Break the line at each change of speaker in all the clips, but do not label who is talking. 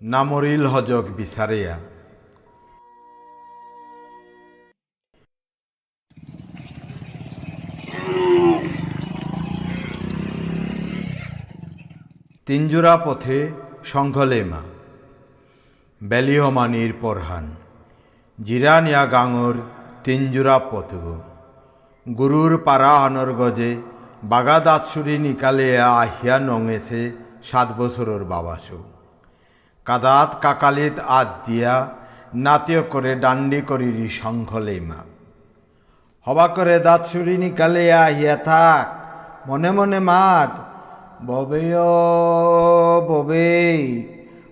নামরিল হজক বিচারিয়া। তিনজোড়া পথে সংঘলেমা বেলিহমানির পরহান, জিরানিয়া গাঙর তিনজোড়া পথগ। গুরুর পারা আনর গজে বাগাদাতসুরি নিকালে আহিয়া নঙেছে সাত বছরের বাবাসু। কাদাত, কাকালিত আদ দিয়া নাতীয় করে ডান্ডি করিরি সংঘলেমা হবা করে দাঁত সুরি নিকালে আহিয়া থাক, মনে মনে মাত ববে ববে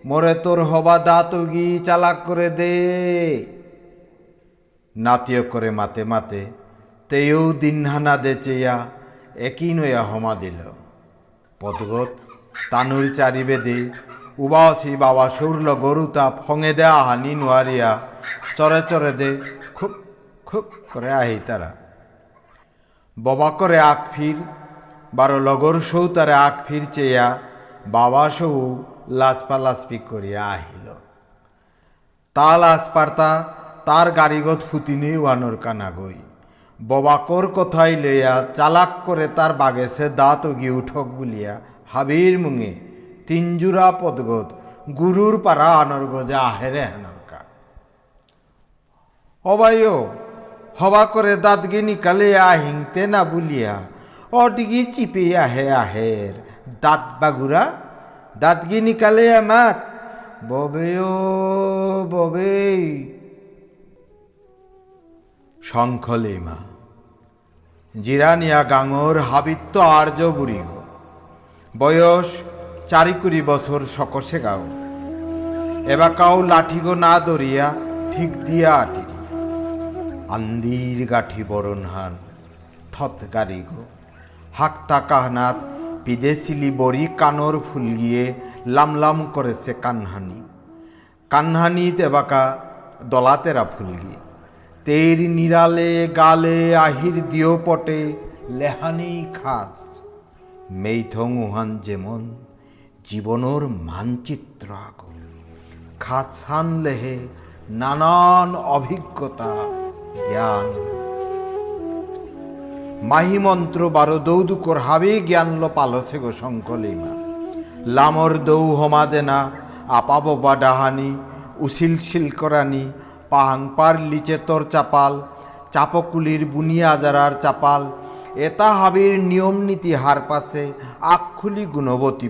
মোরে তোর হবা দাঁত উগি চালাক করে দে। নাতীয় করে মাতে মাতে তেও দিনহানা দে চেয়া একই নয়া হমা দিল। পদগত তানুর চারিবেদে উবাসী বাবা সৌরল গরুতা ফঙে দেয়া হানি নোয়ারিয়া। চরে চরে দে খুব খুব করে আহি তারা। ববা করে আখ ফির, বারো লগর সৌ তারে আখ ফির চেয়া, বাবা সৌ লাজপা লাজপি করিয়া আহিল। তা লাজপারতা তার গাড়িগত ফুতিনি ওয়ানোর কানা গই। ববাকর কথাই লইয়া, চালাক করে তার বাগেছে দাঁত উগি উঠক বলিয়া, হাবির মুঙে পাড়া আনর গজা আহেরে হেনরকা। অবাইও হবা করে দাঁতগি নিকালে আহিংতে না বলিয়া, অডিগি চিপে আহে আহের দাঁত বাগুরা। দাঁতগি নিকালে মাত ববে ও ববে শঙ্খলেমা, জিরানিয়া গাঙর হাবিত্য আর্য বুড়িগ। বয়স চারিকুড়ি বছর সকসে গাও। এবার কাউ লাঠিগো না দরিয়া, ঠিক দিয়া আটিরি। আন্দির গাঠি বরণহান থত গাড়িগো। হাক্তা কাহনাত বিদেশিলি বড়ি কানর ফুল গিয়ে লামলাম করেছে কানহানি। কানহানিত এবাকা দলাতেরা ফুল গিয়ে। তের নিরালে গালে আহির দিও পটে, লেহানি খাস। মেইথং উহান যেমন জীবনর মানচিত্র আগো খাতসান লেহে নানান অভিজ্ঞতা, জ্ঞান। মাহিমন্ত্র বারো দৌদুকর হাবে জ্ঞান ল পালসে গো সংকলিমা লামর দৌ হমা দেনা আপাববা ডাহানি, উশিল শিল করানি পাহাংপার লিচে তোর চাপাল, চাপকুলির বুনিয়া আজারার চাপাল এটা হাবির নিয়ম নীতি হার পাশে আক্ষুলি গুণবতী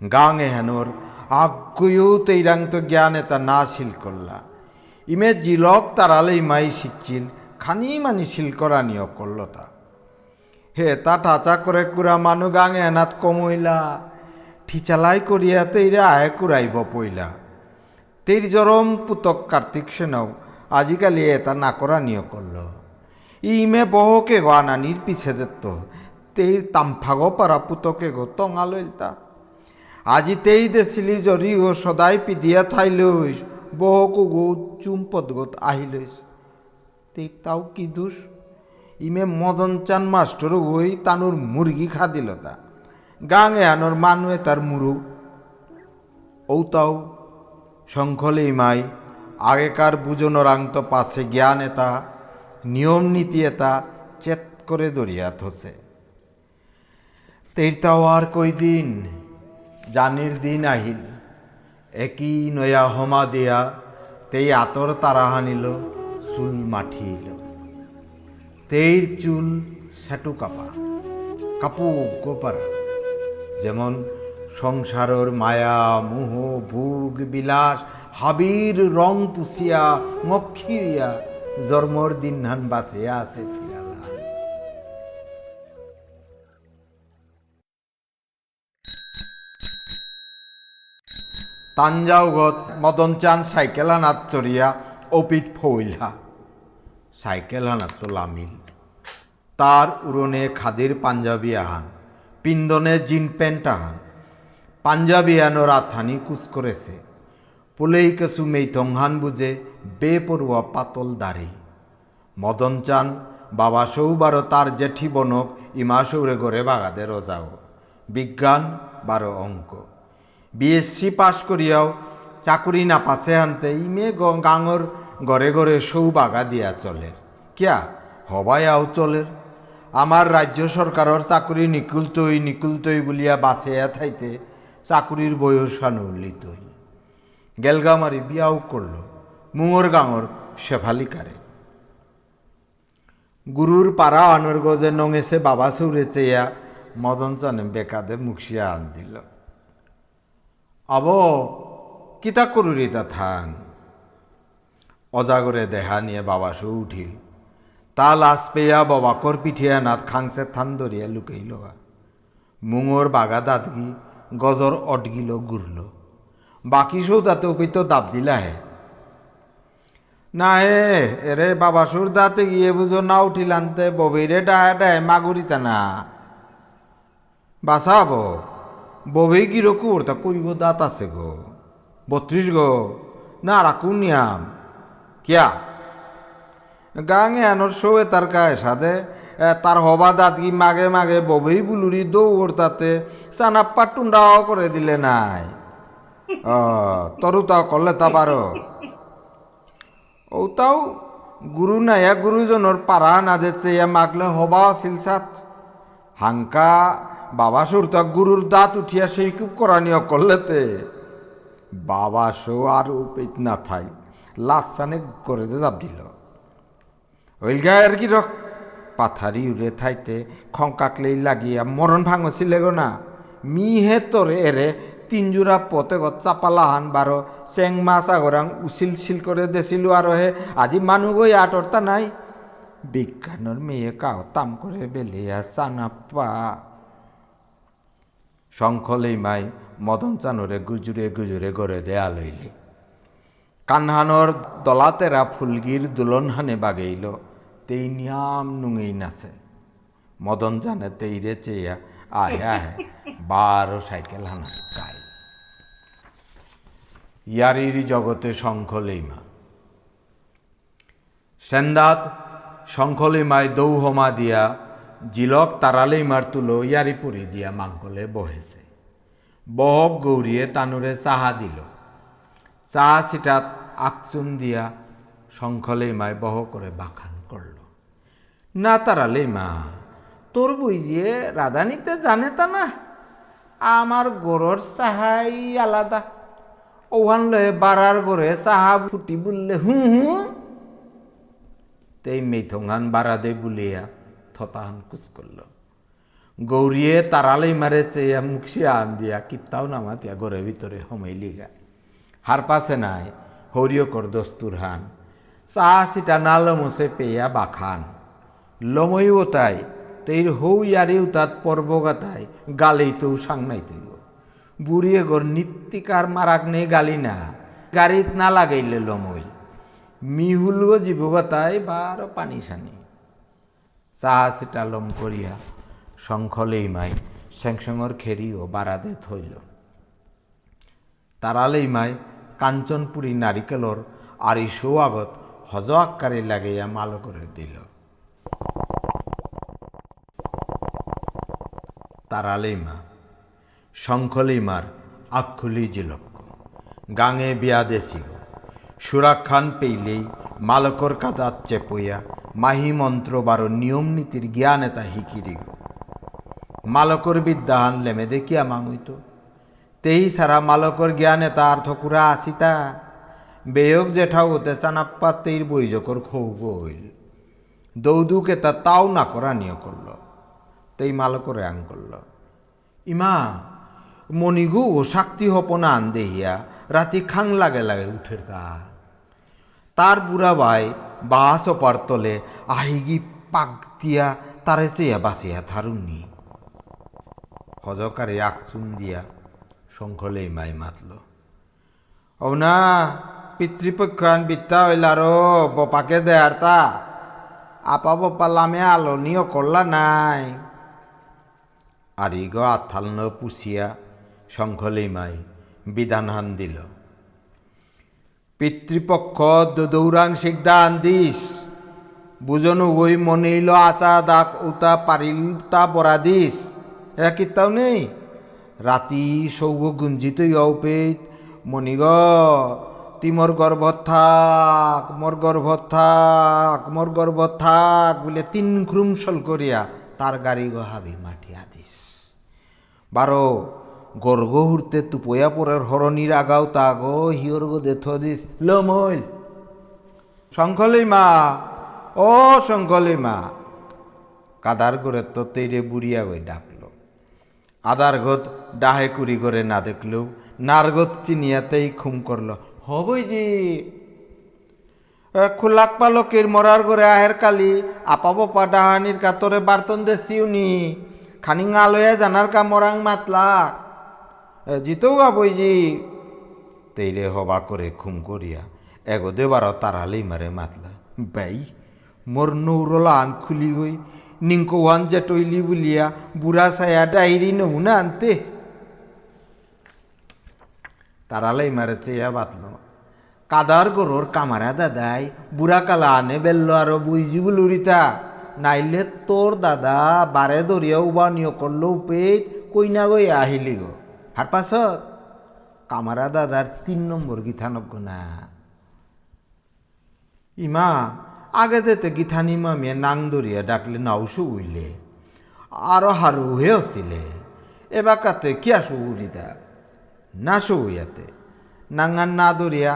পুরিগ গাং এহেনোর আজ্ঞয়ও তৈরান্ত জ্ঞান এটা না শিল করলা ইমে জিলক তারালে ইমাই শিচ্ছিল খানি মানি শিল করা নিয় করলতা হে তা টাচা করে কুড়া মানু গাং এনাত কমইলা, ঠিচালাই করিয়া তৈরা আহে কুড়াইব পইলা। তের জরম পুতক কার্তিক সেনাও আজিকালি এটা না করা নিয় করল ইমে বহকে গো আনানির পিছে দত্ত তের তামফাগো পারা পুতকে গো টঙা লইলতা আজি তেই দেছিলি জরি গো সদাই পিদিয়া ঠাই লইস বহকো গো চুম্পদ গোত আহি তেই তাও কি দোষ? ইমে মদন চান মাস্টর গই তানুর মুরগি খা দিল তা গাঙে আনোর মানুয়ে তার মুরু ঔতাও শঙ্খলে ইমাই। আগেকার বুঝনোর আংত পাশে জ্ঞান এটা, নিয়ম নীতি এটা চেত করে দরিয়া থসে তেরতাও আর কই দিন জানির দিন আহিল। একই নয়া হমা দিয়া তেই আতর তারা হানিল চুল মাঠিল। তেইর চুল সেটু কাপা, কাপু গোপারা যেমন সংসারর মায়া, মোহ, ভোগ, বিলাস হাবির রং পুষিয়া মক্ষিয়া জন্মর দিন ধান বাঁচিয়া আছে তাঞ্জাওগত মদন চান সাইকেল আনাত চড়িয়া অপিট ফইলা সাইকেল আনাত তো লামিল। তার উড়নে খাদির পাঞ্জাবি আহান পিন্দনে জিন প্যান্ট আহান। পাঞ্জাবি আনো রাথানি কুচ করেছে। পুলেই কেসু মেই মেইথংহান বুঝে বেপরুয়া পাতল দাড়ি। মদন চান বাবা সৌবারো তার জেঠি বনক ইমা সৌরে গড়ে বাগাদের রজাও। বিজ্ঞান বারো অঙ্ক। বিএসসি পাশ করিয়াও চাকুরি না পাছে আনতে ইমে গ- গাঙর ঘরে ঘরে সৌ বাগা দিয়া চলে। কিয়া? হবাই আও চলের আমার রাজ্য সরকারের চাকুরি নিকুলতই নিকুলতই বলিয়া বাঁচিয়া থাইতে চাকুরির বয়স আনুল্লিতই গেলগামারি বিয়াও করল, মুঙর গাঙর শেফালিকারে গুরুর পাড়া আনর গজে নঙেছে বাবা সৌরে চেয়া মদন চানে বেকাদে মুখিয়া আন দিল। আব কিতা করুরি তা থান? অজাগরে দেহা নিয়ে বাবা সৌ উঠিল। তা লাশ পেয়া বাবাকর পিঠিয়া নাথ খাংসে থান ধরিয়া লুকাই লগা। মুঙর বাগা দাঁতগি গজর অটগিল গুরল বাকি সৌ তাতে উপিত দাব দিলা হে না হে এরে বাবা সুর দাঁতে গিয়ে বুঝো না উঠিল আনতে ববিরে ডায় ডায় মাগুরিতা না বাসাবো ববেই কি রকুর? তা কইব দাঁত আছে গো। বত্রিশ গো। না, রাখুন নিয়াম। কিয়া? গাঙে আনোর শোয়ে তার গায়ে সাদে তার হবা দাঁত কি মাগে মাগে ববেই বুলুরি দৌড় তাতে। চানাপ্পা টুন্ডাও করে দিলে নাই। তরু তাও করলে তা পারো। ও তাও গুরু নাইয়া গুরুজনের পারা না দেছে মাগলে হবা আছিল সাত হাঙ্কা বাবা সুরতা গুরুর দাঁত উঠিয়া সেই খুব করানিয়া করলেতে। বাবা সো আর উপিত না থাই, লাসানে করে দাব দিল। ওইল গায়ে আর কি রক পাথারি উড়ে থাইতে খংকাকলেই লাগিয়া মরণ ভাঙছিলে গো না। মিহে তোরে এরে তিনজোড়া পতে গত চাপালাহান বারো চেং মাছ আগরাং উচিল ছিল করে দেছিল আর হে আজি মানুহ গই আটরতা নাই। বিজ্ঞানের মেয়ে কাও তাম করে বেলিয়া চানাপ্পা শঙ্খলেই মাই মদন চানরে গুজুরে গুজুরে গড়ে দেয়া লইলি। কানহানর দলাতেরা ফুলগির দুলন হানে বাগেইল, তেই নিয়াম নুঙেই নাচে। মদন জানে তেইরে চেয়া, আহে আহে, বারো সাইকেল হানা গাই ইয়ারির জগতে শঙ্খলেইমা সেন্দাত শঙ্খলেইমায় দৌহমা দিয়া জিলক তারালেইমার তুলো ইয়ারি পুরি দিয়া মাঙ্গলে বহেছে। বহক গৌরিয়ে তানুরে চাহা দিল। চা সিটাত আকচুন দিয়া শঙ্খলেইমায় বহ করে বাখান করল না তারালেইমা তোর বই যে রাধানিতে জানে তা না আমার গোরর চাহাই আলাদা। ওহান লয়ে বাড়ার গড়ে চাহা ফুটি বললে হু হু? তেই মেথঙ্গান বাড়া দে বুলিয়া থতাহান কুচ করল। গৌরিয়ে তারালেই মারে চেয়ে মুখসি আন দিয়া কিত্তাও নামাতিয়া ঘরের ভিতরে হমাইলি গা হার পাশে নাই হরিয় কর দস্তুর হান। চা চিটা না লমসে পেয়া বাখান। লমইও তাই, তেইর হৌ ইয়ারেও তাত পর্বগাতায় গালেই তো সাংনাইতে বুড়িয়ে গর নিত্যিকার মারাক নেই গালি না, গাড়িত না লাগাইলে লমই মিহুল গো জীবগতায় বারো পানি সানি। চাহা চিটা লম করিয়া শঙ্খলেই মাই স্যাংসঙর খেরিও বারাদে থইল তারালেই মাই কাঞ্চনপুরী নারিকেলর আরি আগত হজ আকারে লাগাইয়া মালো করে দিল। তারালেই মা শঙ্খলিমার আক্ষুলি জিলক্ষ গাঙে বিয়া দেশিগ সুরাক্ষান পেইলেই মালকর কাদাত চেপইয়া মাহি মন্ত্র বারো নিয়ম নীতির জ্ঞান এটা হিকিরিগ মালকর বিদ্যাহান লেমে দেখিয়া মাঙইত তেই সারা মালকর জ্ঞান এটা আর্থকুরা আসিতা। বেয়ক জেঠাও হতে চানাপ্পা তেইর বৈজকর খৌ গইল। দৌদুকে তা তাও না করা নিয় করল। তেই মালকরে আং করল। ইমা, মণিগু শক্তি হপনা আন দেহিয়া, রাতি খাং লাগে লাগে উঠের তা তার বুড়া ভাই অপার তলে আহিগি পাক দিয়া তারে চেয়া বাসিয়া থারুনি হজকারে আকচুন দিয়া শঙ্খলেই মাই মাতল। ও না পিতৃপক্ষ আন বিত্তা হইলারো বপাকে দেয়ার তা। আপা বপা লামে আলনিও করলা নাই। আর ইগ আথাল ন পুষিয়া শঙ্খলেই মাই বিধানহান দিল। পিতৃপক্ষ দৌরাংশিক দান দিস। বুঝনু ওই মনেইল আচা দাক উতা পারিল তা বরা দিস। এ কিতাও নেই। রাতি সৌগ গুঞ্জিত ইয়পেত মণিগ তুই মোর গর্ভত থাক মোর গর্ভত থাক মোর গর্ভত থাক বলে তিন ক্রুম সল করিয়া তার গাড়ি গো হাবি মাটি আদিস। বারো গর্গ হুরতে তুপয়া পরের হরণির আগাও তাগো হিওর গো দেথ দিস। লমইল শঙ্খলি মা, ও শঙ্খলি মা। কাদার করে তো তেরে বুড়িয়া গই ডাকলো। আদার গত ডাহে কুড়ি করে না দেখলেও নারগত চিনিয়াতেই খুম করল, হবই জি খোলাক পালকের মরার করে আহের কালি আপা বপা ডাহানির কাতরে বার্তন দে সিউনি খানি আলয়া জানার কা মরাং মাতলা। জিতেও গাবই জি তেইরে হবা করে খুম করিয়া এগো দেবার তারালেই মারে মাতলা। বাই মোর নৌরলা আন খুলি গই নিঙ্কো ওয়ান যে টইলি বুলিয়া বুড়া সায়া ডাইরি নমুনা আনতে। তারালাই মারে চেয়া বাতল। কাদার গরোর কামারা দাদাই বুড়া কালা আনে বেললো আরও বুঝি বুলুরিতা নাইলে তোর দাদা বারে দরিয়া উবা নিয় করল পেট কইনা গই আহিলি গো। হার পাছত কামারা দাদার তিন নম্বর গীতানজ্ঞ না ইমা আগে যেতে গীথানি মামিয়ে নাং দরিয়া ডাকলে নাও উইলে আরও হারু হয়ে আসছিলে এবার কি আসু উড়িদা না সইয়াতে নাঙ্গান না দরিয়া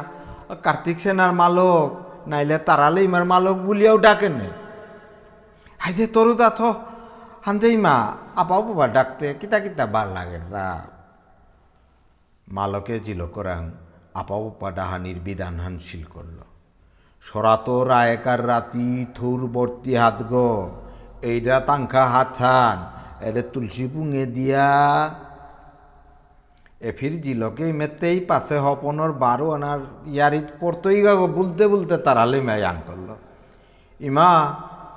কার্তিক সেনার মালক, নাইলে তারালে ইমার মালক বলিয়াও ডাকে নে? হাইদে তরু দা থ হান্দে ইমা, আপাও বাবা ডাকতে, কিতা কিতা বার লাগে তা মালকে জিল করাং আপা বাপা ডাহানির বিধান হানশীল করল। সরাত রায়কার রাতি হাত গো এইটা তাংখা হাত থান এটা তুলসী পুঙে দিয়া। এফির জিলকে মেতেই পাশে হপনর বারো আনার ইয়ারিত পড়তই গো বুলতে বুলতে তারালে আন করল। ইমা,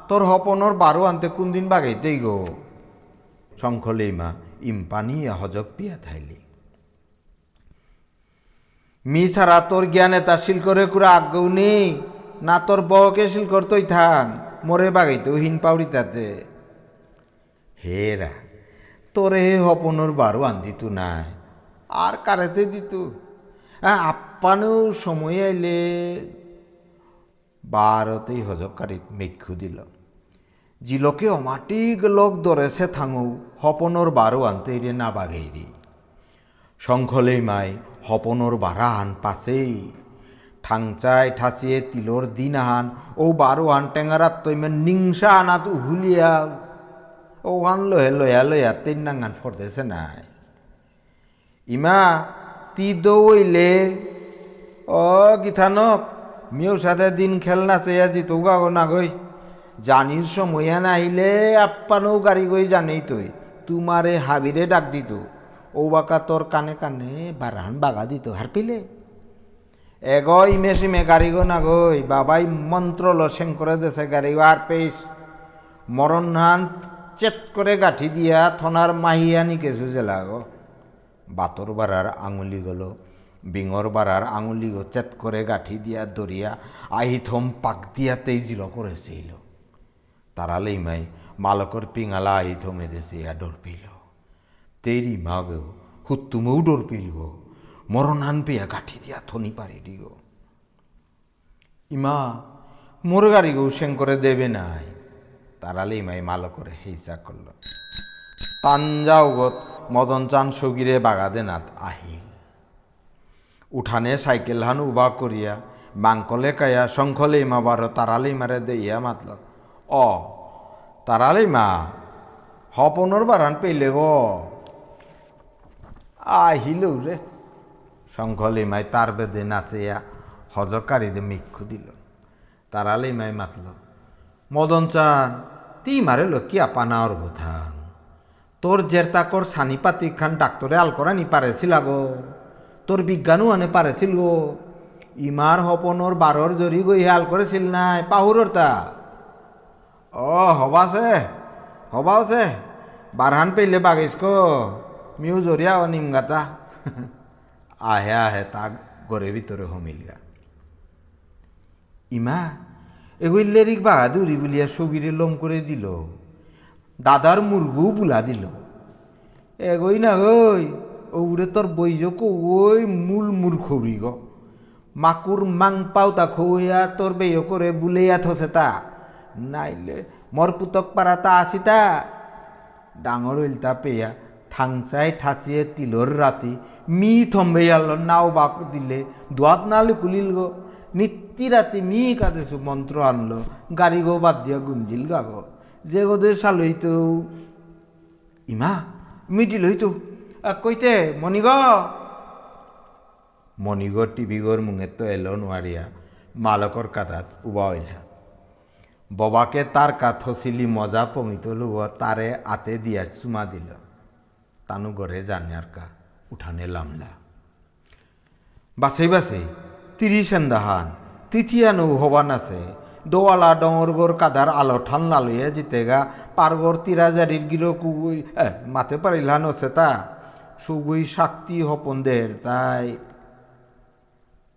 তোর হপনর বারো আনতে কোন দিন বাগাইতেই গো? শঙ্খলে ইমা ইম্পানি হজক পিয়া থাইলি মি ছাড়া তোর জ্ঞানে তা শিল করে কুড়া আগ্যও নেই না তোর বউকে শিল করতই থাক মরে বাগাইতেও হিন পাউড়ি তাতে হেরা তোরে হে হপনর বারো আন দিত নাই, আর কারেতে দিত? আপ্পানেও সময় আইলে বারতেই হজকারী মেঘু দিল। জিলকে অমাটিক লোক দরেছে থাঙু, হপনর বারো আনতে রে না বাগেরি শঙ্খলেই মাই, হপনর বারা আন পাশেই ঠাংচাই ঠাচিয়ে তিলর দিন আহান ও বারো আন টেঙারাত তৈমেন নিংসা আনাত উহুলিয়া। ও আন লহে লয়া লয়া তিন নাঙ্গান ফরদেছে নাই। ইমা, তি দৌইলে ও গিথানক মিউ সাথে দিন খেলনা চেয়া জিতো গাগো না গই জানির সময় না আইলে আপ্পানো গাড়ি গই জানেই তুই তোমারে হাবিরে ডাক দিত ও বাকা তোর কানে কানে বারাহান বাগা দিত হার পিলে। এগ ইমে সিমে গাড়ি গো না গই, বাবাই মন্ত্র লসেং করে দেছে গাড়ি গো, আর পেস মরণ হান চেত করে গাঠি দিয়া থনার মাহিয়া নিকেছু জেলা গো। বাতর বাড়ার আঙুলি গলো, বিঙর বাড়ার আঙুলি গো, চেত করে গাঠি দিয়া দরিয়া আহি থম পাক দিয়াতেই জিল করেছিল তারালেই মাই, মালকর পিঙালা আহিথমে দেশে ডর পিল। তেরি হুত্তুমেও ডর পিল গো মরণান পেয়া গাঠি দিয়া থনি পারি দিও। ইমা, মোর গাড়ি গো সেং করে দেবে নাই তারালেই মাই মালকরে হেইচা করল। তাঞ্জাওগত মদন চান সগিরে বাগাদে নাথ আহিল। উঠানে সাইকেল হান উবা করিয়া বাঙ্কলে কায়া, শঙ্খলে মাবার তারালেই মারে দেইয়া মাতল। অ তারালেই মা হপনর বারান পেলে গো। আহিল রে শঙ্খলে মাই তার বেদে নাচিয়া হজকারীদের মিক্ষু দিল তারালেই মাই মাতল, মদন চান, তি মারে লক্ষ্মী আপানার কথা তোর জের তাকর সানি পাতি খান ডাক্তরে আল করা নি পারেছিল গো তোর বিজ্ঞানও আনে পারেছিল গো। ইমার হপনর বারর জরি গই হাল করেছিল নাই পাহুরর তা। ও হবাছে হবাছে বারহান পেলে বাগিস কো মিউ জরিয়া ও নিমগাতা আহে আহে তা গরে ভিতরে হমিলগা ইমা এগুলিক বাহাদুরি বলিয়া সগিরে লম করে দিল দাদার মুরগু বুলা দিল এগোই না ওই ওরে তোর বইজক ওই মূল মূর্খরি গ মাকুর মাং পাও তা খইয়া তোর বেয় করে বুলেয়া থসে তা নাইলে মর পুতক পারা তা আসি তা ডাঙর হইলতা পেয়া ঠাংচাই ঠাচিয়ে তিলর রাতি মি থম্বে আলো নাও বাক দিলে দোয়াত নালে কুলিল গো। নিত্যি রাতি মি কাদেছু মন্ত্র আনলো, গাড়ি গো বাদ দিয়া গুঞ্জিল গা গো যে গোদের সাল হইতো ইমা মিডিল হইতো কইতে মণিগ মণিগর টিভিগর মুঙে তো এলো নোয়ারিয়া মালকর কাদাত উবা হইলা ববাকে তার কাথসিলি মজা পমিত লুব তারে আতে দিয়া চুমা দিল। জানিয়ার কা উঠানে লামলা। বাসেই বাসেই তিরিশ এন্দাহান তিথিয়ানু হবান আছে। দোয়ালা ডঙরগর কাদার আলো ঠান লালুয়ে জিতেগা পারগর তিরাজারির গিরো কুগুই মাতে পারিলান আছে তা। সুগুই শাক্তি হপনদের তাই।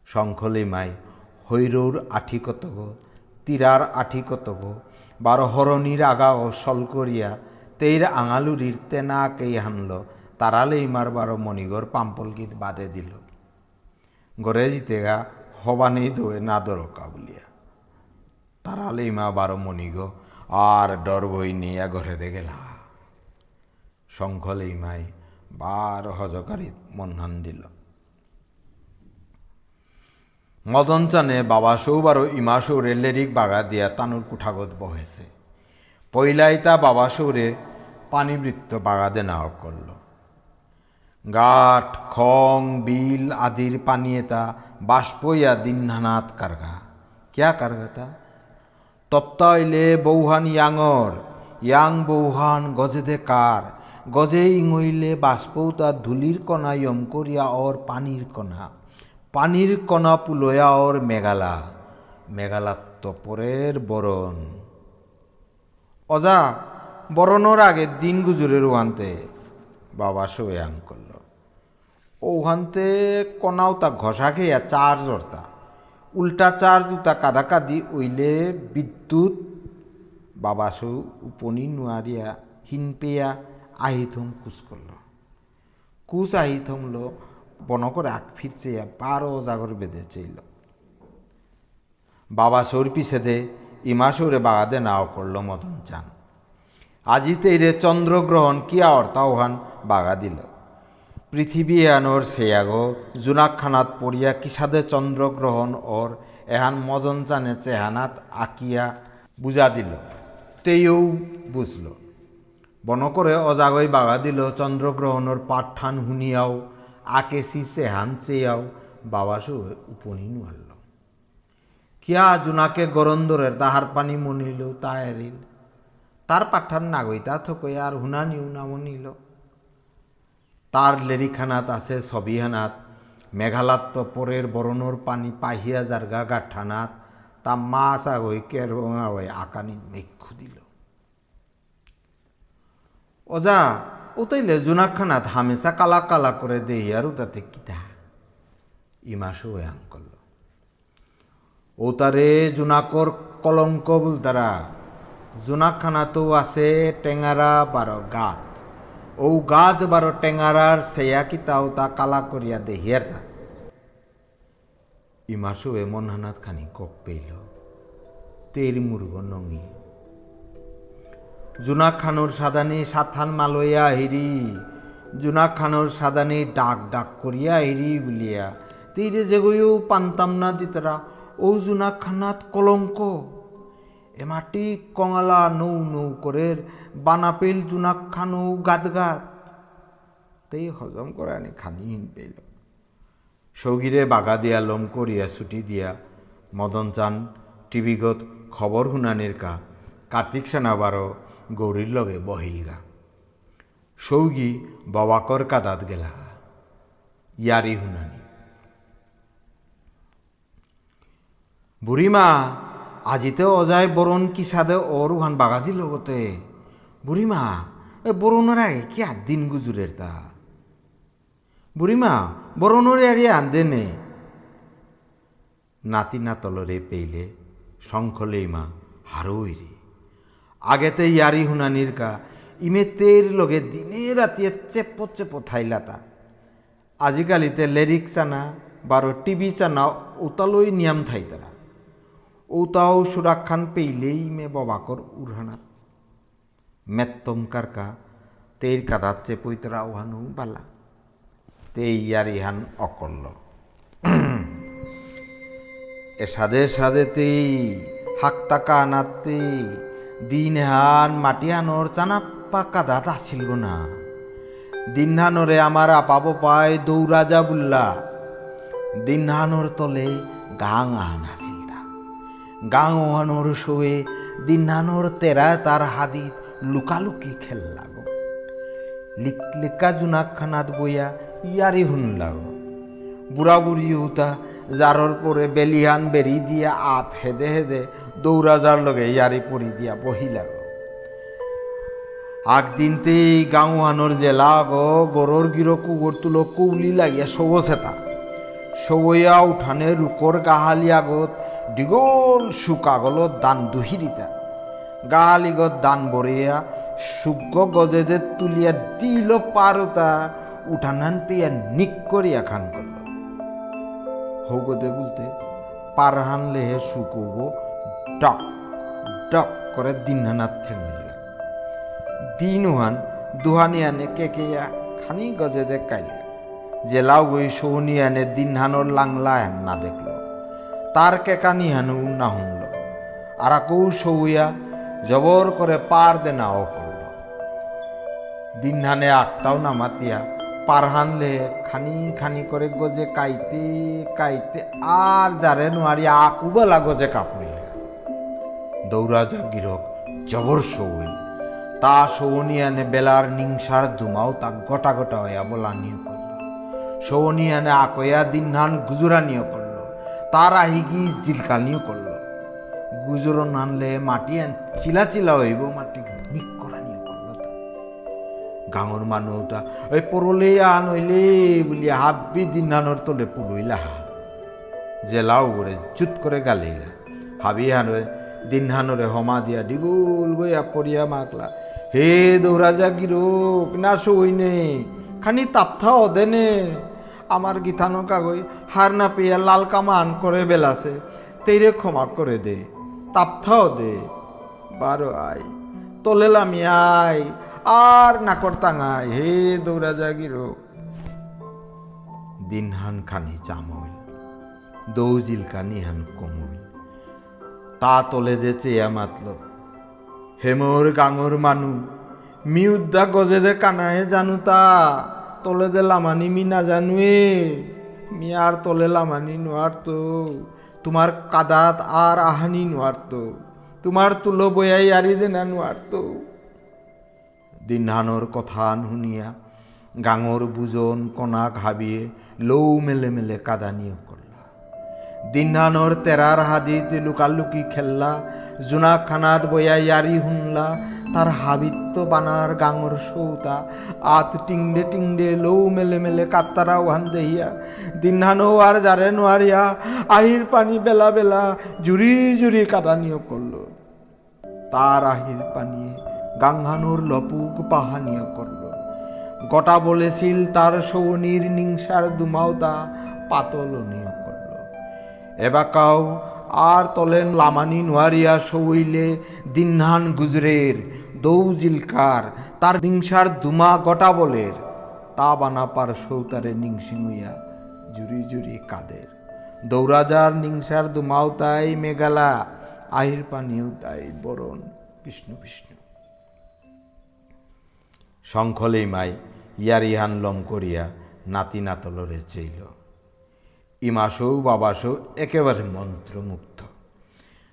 শঙ্খলি মাই হৈরৌর আঠি কত গো তিরার আঠি কত গো বারো হরণীর আগা ও সল করিয়া তেইর আঙালুরির তেনা কেই হানল, তারালেই মার বারো মণিগর পাম্পল গীত বাদে দিল। গড়ে জিতেগা হবানেই দোয়ে না দরকা বলিয়া। তারালেই মা বারো মণিগ, আর ডর বই নিয়া ঘরে দে গেলা। শঙ্খলেই মাই বার হজকারিত মনহান দিল। মদন চানে বাবা সৌবারও ইমা সৌরে লেরিক বাগা দিয়া তানুর কুঠাগত বহেছে। পইলাই তা বাবা সৌরে পানিবৃত্ত বাগাদে নাও করল। গাঠ, খং, বিল আদির পানিয়ে তা বাষ্পইয়া দিনহানাত কারগা। কিয়া কারগা তা তপ্তাইলে বৌহান ইয়াঙর ইয়াং বৌহান গজে দে কার গজে ইঙইলে বাষ্পৌতা ধুলির কণা ইয়ম করিয়া অর পানির কণা। পানির কণা পুলয়া অর মেঘালা। মেঘালাত তপরের বরণ অজা বরণর আগে দিন গুজুরের ওহান্তে বাবা সোয়াং করল। ওহান্তে কণাও তা ঘষা খেয়া চার জর্তা উল্টা চার জুতা কাদা কাদি ওইলে বিদ্যুৎ বাবাসু উপনি নোয়ারিয়া হিন পেয়া আহিথম কুচ করল। কুচ আহিথমল বন করে আগ ফিরছে বারো জাগর বেঁধে চেইল। বাবা সৌর পিছে দে ইমা সৌরে বাগাদে নাও করল মদন চান। আজিতে রে চন্দ্রগ্রহণ কিয়া অর্তাওহান বাগা দিল। পৃথিবী আনোর সেয়াগো, জুনাকখানাত পড়িয়া কিসাদে চন্দ্রগ্রহণ ওর এহান মদন চানে চেহানাত আকিয়া বুঝা দিল তেইও বুঝল। বন করে অজাগই বাগা দিল চন্দ্রগ্রহণর পাঠান হুনিয়াও আকেসি চেহান চেয়াও বাবা সু উপনি নুয়াল কিয়া জুনাকে গরন্দরের তাহার পানি মনিল তা এরিল তার নাগইতা থকই আর হুনানিও নামনিল তার লেরিখানাত আছে ছবিহানাত মেঘালাত তপরের বরণর পানি পাহিয়া জারগা গাঠানাত। তা মাছ আগই কেরঙা হয়ে আকানি মেঘু দিল ওজা ওতাইলে জুনাখানাত হামেশা কালা কালা করে দেহি আর তাতে কিতা। ইমাসো আং করল ও তারে জুনাকর কলঙ্ক বলতারা জুনাখানাতেও আছে টেঙারা বারো গাত। ও গাছ বারো টেঙারার সেয়া কিতাও তা কালা করিয়া দেহিয়ার তা ইমাসু এমন হানাত খানি কক পেইল। তের মুরগ নঙি। জুনাক খানুর সাদানি সাথান মালইয়া হিরি জুনাক খানুর সাদানি ডাক ডাক করিয়া হিরি বলিয়া। তীরে যেগইও পান্তাম না দিতরা ও জুনাক খানাত কলঙ্ক এ মাটি কঙালা নৌ নৌ করে বানাপেল জুনাক খানু গাত গাত তেই হজম করে আনি খানিহীন পেল সৌগিরে বাগা দিয়া লম করিয়া ছুটি দিয়া। মদন চান, টিভিগত খবর শুনানির কা। কার্তিক সেনাবারও গৌরীর লগে বহিলগা সৌগি বাবাকর কাদাত গেলা। ইয়ারি শুনানি। বুড়িমা আজিতে অজায় বরণ কি সাদে ওর উহান বাগা দিল গতে বুড়িমা এ বরণের আগে কি আর দিন গুজুরের তা? বুড়িমা বরণের আড়িয়ে আনদে নে? নাতি নাতলরে পেইলে শঙ্খলেই মা হারই রে আগেতে ইয়ারি হুনানির কা ইমেতের লগে দিনে রাতিয়ে চেপ চেপ থাইলাতা আজিকালিতে লেরিক চানা বারো টিভি চানা উতালই নিয়াম থাইতারা উতাও সুরাক্ষান পেইলেই মে বাবাকর উড়হানাত মেত্তম কারকা, তেইর কাদাচ্ছে পৈতরা ওহানু বালা। তেই ইয়ার ইহান অকল্ল। এ সাদে সাদেতেই হাক টাকা আনাতে দিন হান মাটি হানোর চানাপ্পা কাদাত আসিল গো না দিন হানোরে আমার আপাব পায় যা বুল্লা দিন হানোর তলে গাং আহান তা শোয়ে দিন হানোর তেরা তার হাদিত লুকালুকি খেল লাগো। লিক লিকা জুনাক খানাত বইয়া ইয়ারি হুন লাগো। বুড়া বুড়ি হুতা জারর পরে বেলিহান বেরি দিয়া আত হেদে হেদে দৌড়া যার লগে ইয়ারি পরি দিয়া বহি লাগো। আগ দিনতেই গাঁওয়ানোর জেলা গো গরর গিরো কুগর তুলো কুউলি লাগিয়া সবসেতা সবইয়া উঠানে রুকর গাহালি আগত ডিগল শুকাগলত দান দুহিরিতা। গাহালিগত দান বরিয়া, সুগ্গ গজে যে তুলিয়া দিল পারতা উঠানান পেয়া নিক করিয়া খান করল। হৌগদে বুঝতে পার হানলে হে শুকব, ডক ডক করে দিনহানাত ঠেঙ্গিয়া দিনহান আনে কেকেয়া খানি গজে দে কাইলে। জেলাও গই আনে দিনহানোর লাংলা না দেখল। তার কেকানি হানু না শুনল আর আকৌ সৌয়া জবর করে পার দে নাও করল দিনহানে আটটাও না মাতিয়া, পার হানলে খানি খানি করে গজে কাইতে কাইতে আর যারে নোয়ারি আকুবেলা গজে কাপড়িয়া দৌড়া যা গিরক জবর সৌল তা সৌনিয়ানে বেলার নিংসার দুমাও তা গোটা গোটা হইয়া বলা নিয়ে করল সৌনিয়ানে আকয়া দিনহান গুজুরা নিয়ে তার আহিগি জিলকানিও করল। গুজুর নানলে মাটি চিলা চিলা হইব মাটি নিক করা নিয়ে করল তা। গাঙর মানুহটা ওই পরলে আন হইলে বলি হাব্বি দিনহানোর তলে পুলইলা হা। জেলাও করে চুত করে গালিলা। হাবি হানোয় দিনহানোরে হমা দিয়া ডিগুল বইয়া পড়িয়া মাকলা। হে যা গিরোক না সইনে খানি তাপথা ওদেনে আমার গীতানো কাগই হার না পেয়া লাল কামান করে বেলাছে। তেরে ক্ষমা করে দে তাপথাও দে। বারো আই তোলেলাম আই আর নাকর টাঙাই হে দৌড়া যা গিরোক দিনহান খানি চামই দৌজিল কানি হান কমই তা তলে দে চেয়া মাতল হেমর গাঙর মানু মি উদ্দা গজে দে কানাহে জানু তা। তলে দে লামানি মি না জানুয়ে মি আর তলে লামানি নোয়ার তো। তোমার কাদাত আর আহানি নোয়ার তো। তোমার তুলো বয়াই আরি দে না নোয়ার তো। দিনহানোর কথা শুনিয়া গাঙর বুজন কণা ঘাবিয়ে লৌ মেলে মেলে কাদানিও করলা। দিনহানোর তেরার হাদিত লুকালুকি খেললা জুনা খানাত বইয়া ইয়ারি হুনলা, তার হাবিত্য বানার গাঙর সৌতা। আত টিংডে টিংডে লৌ মেলে মেলে কাত্তারা ওহান দেহিয়া। দিনহানো আর যারে নোয়ারিয়া, আহির পানি বেলা বেলা জুরি জুরি কাটানিও করল। তার আহির পানি গাংহানোর লপুক পাহানিও করল। গটা বলেছিল তার সৌনির নিংসার দুমাওতা পাতলনীয় করল। এবাকাও আর তলেন লামানি নোয়ারিয়া সইলে দিনহান গুজরের দৌজিলকার তার নিংসার দুমা গটা বলের। তা বানা পার সৌতারে নিংসিংইয়া জুরি জুরি কাদের। দৌরাজার নিংসার দুমাও তাই মেঘালা, আহির পানিও তাই বরণ বিষ্ণু বিষ্ণু। শঙ্খলেই মাই ইয়ারিহান লম করিয়া নাতি নাতলরে চেইল। ইমাসৌ, বাবাসৌ, একেবারে মন্ত্রমুগ্ধ।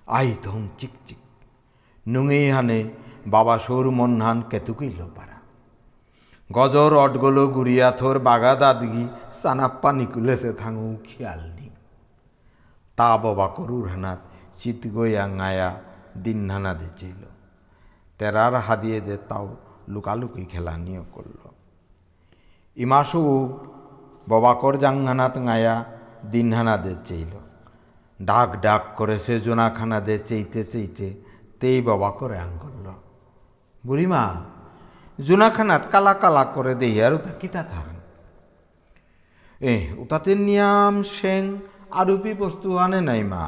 আই ধম চিক চিক। নুঙেই হানে বাবাসৌর মনহান কেতুকিল পারা গজর অটগলো গুড়িয়া থোর বাগা দাদগি, সানাপ্পা নিকুলেছে থাঙু খেয়াল নি তা বাবা করুর হানাত চিত গইয়া গায়া দিন হানা দেছিল তেরার হাদিয়ে দে তাও লুকালুকি খেলা নিয়ে করল ইমাসু ববাকর জাঙ্গানাত গায়া দিনহানা দে চেইল। ডাক ডাক করে সে জোনাখানা দে চেইতে চেইতে তেই বাবা করে আঙ্গল বুড়িমা, জোনাখানাত কালা কালা করে দেই, আর ওটা কিতা থাক এ ওটাতে নিয়াম সেং আরুপি বস্তু আনে নাই মা।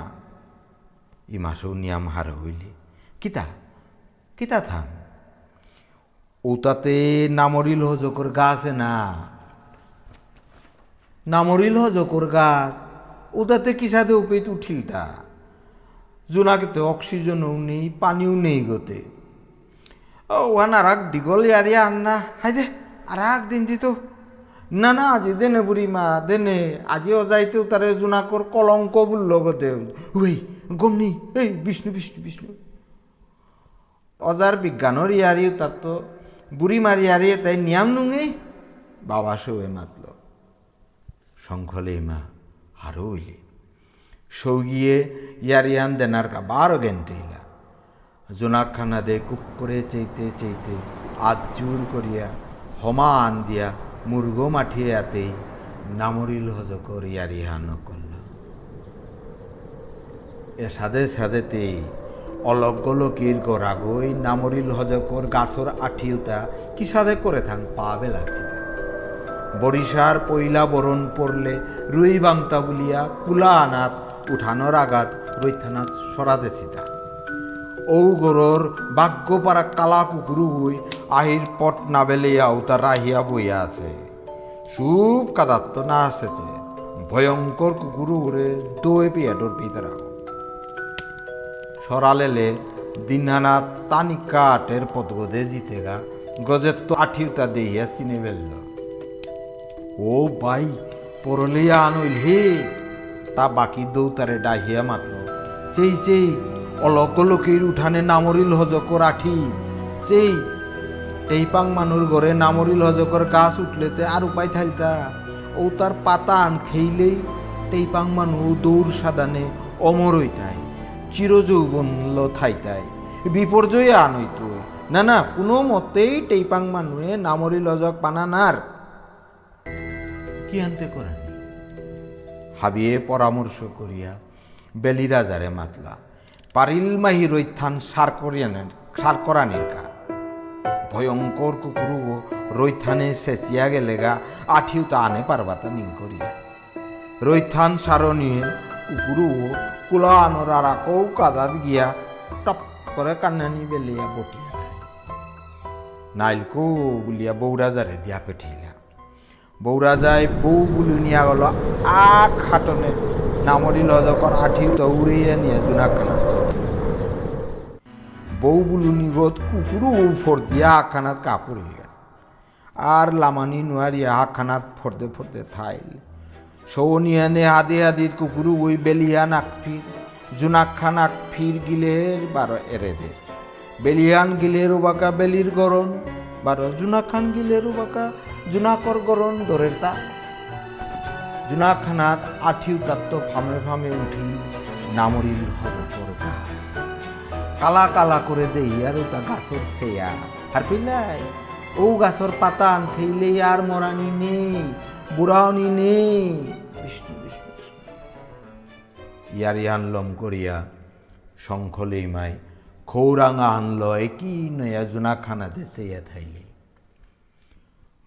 ই মাসেও নিয়াম হার হইলি। কিতা? কিতা থাম ওটাতে নামরিল হজকর গাছ না। নামরিল হজকর গাছ। ওটাতে কিসাদে উপিত উঠিলতা জোনাকেতে অক্সিজেনও নেই, পানিও নেই গোতে। ও ওয়ান আর এক দীঘল ইয়ারি আন না। হাই দে আর এক দিন দিত। না না, আজি দেনে বুড়ি মা, দেনে। আজি অজাইতেও তারে জোনাকর কলঙ্ক বুলল গতে ওই গমনি, এই, বিষ্ণু বিষ্ণু বিষ্ণু। অজার বিজ্ঞানের ইয়ারি তার তো বুড়ি মারি ইয়ারি তাই নিয়াম নুঙেই। বাবা সৌয়ে মাতল। দেনার কা বারো গেন্টে ইলা। জোনাকখানা দে কুক করে চেইতে চেইতে আজ জোর করিয়া আন দিয়া মুরগ মাঠিয়ে আতেই নামরিল হজকর ইয়ারিহান করল এ সাদে সাদেতেই অলগলকির গড়াগই নামরিল হজকর গাছর আঠিউতা কি সাদে করে থাং পা বেলাছিলা বরিশার পইলা বরণ পড়লে রুই বাংতা বলিয়া কুলা আনাত উঠানোর আঘাত রৈথানাত সরা দেছিতা ঔ গরর পারা কালা কুকুরু বই আহির পট না বেলিয়া উতা রাহিয়া বইয়া আছে। সুপ কাদাত্ত না আসেছে ভয়ঙ্কর কুকুরু উড়ে দই পিয়াটোর পিতরা সরালেলে দিনহানাত তানি কাটের পদগদে জিতেগা গজের তো আঠিউতা দেইয়া চিনে ফেলল ও ভাই পরলিয়া আনইল হে। তা বাকি দৌতারে ডাহিয়া মাত্র চেই চেই অলকলকির উঠানে নামরিল হজকর আঠি। চেই টেইপাং মানুর ঘরে নামরিল হজকর গাছ উঠলেতে আর উপায় থাইতা। ও তার পাতা আন খেইলেই টেইপাং মানু দৌড় সাদানে অমর হইতাই, চিরযৌবন থাইতাই। বিপর্যয়ে আনইত। না না, কোনো মতেই টেইপাং মানুয়ে নামরিল হজক বানানার কি আনতে করেন? হাবিয়ে পরামর্শ করিয়া বেলি রাজারে মাতলা, পারিল মাহি রৈথান সার করিয়ানের, সার করানির কা। ভয়ঙ্কর কুকুরু রৈথানে সেচিয়া গেলেগা আঠিউতা আনে পারবাতা নিং করিয়া। রৈথান সারণীয়ে কুকুরু কুলা আনর আর আকৌ কাদাত গিয়া টপ করে কান্নানি বেলিয়া বটিয়া। নাইলকো বুলিয়া বৌরাজারে দিয়া পেঠিলা বৌরা যায় বউ বুলি নিয়া গেল। আক হাটনে নামরি লজকর আঠি দৌড়িয়ে নিয়ে জোনাখানা বউ বুলু নিগত কুকুরু ফর দিয়া আখানাত কাপড় গেল আর লামানি নোয়ারিয়া আখানাত ফরতে ফরতে থাইল সৌনিয়ানে আদে আদির কুকুরু ওই বেলিয়া নাকফির জোনাক্ষা নাকফির গিলের বারো এরেদের বেলিয়ান গিলের বাঁকা বেলির গরণ বারো জুনাখান গিলের বাঁকা গরণ দরের তা। জুনাখানাত আঠিউ তাত্ত ফামে ফামে উঠি নামরিল হজকর গাছ কালা কালা করে দেই আর তা গাছর সেয়া। আর পিলাই ও গাছর পাতা আন খেইলে আর মরানি নেই। বুড়াওনি নেই ইয়ারি আনলম করিয়া শঙ্খলেই মাই খৌরাঙা আনল একই নয়া জুনাখানা দেশে থাইলে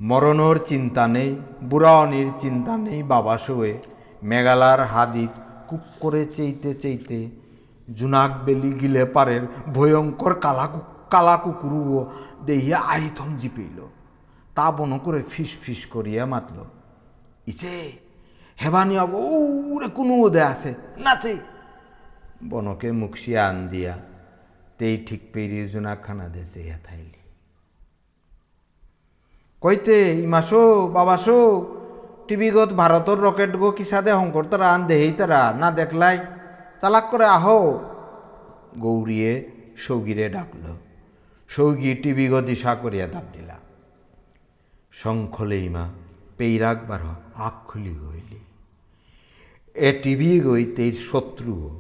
মরণর চিন্তা নেই, বুড়াওনির চিন্তা নেই বাবা শোয়ে মেঘালার হাদিত কুক করে চেইতে চেইতে জুনাক বেলি গিলে পারের ভয়ঙ্কর কালা কু- কালা কুকুরুও দেহিয়া আইথম জিপিল তা বন করে ফিস ফিস করিয়া মাতল, ইছে, হেবানিয়া ওরে কোনো ওদে আছে, নাচে? বনকে মুখশিয়া আন দিয়া, তেই ঠিক পেরিয়ে জোনাখানা দেশে থাইলি কইতে, ইমাসো, বাবাসো, টিভিগত ভারতর রকেট গো কিসাদে হংকর তারা, আন দেহেই তারা, না দেখলাই, চালাক করে আহো। গৌরীয়ে সৌগিরে ডাকল। সৌগি টিভিগ দিশা করিয়া দাব দিলা। শঙ্খলেই মা পেইরাক বার খুলি হইলি এ টিভি গই তেইর শত্রু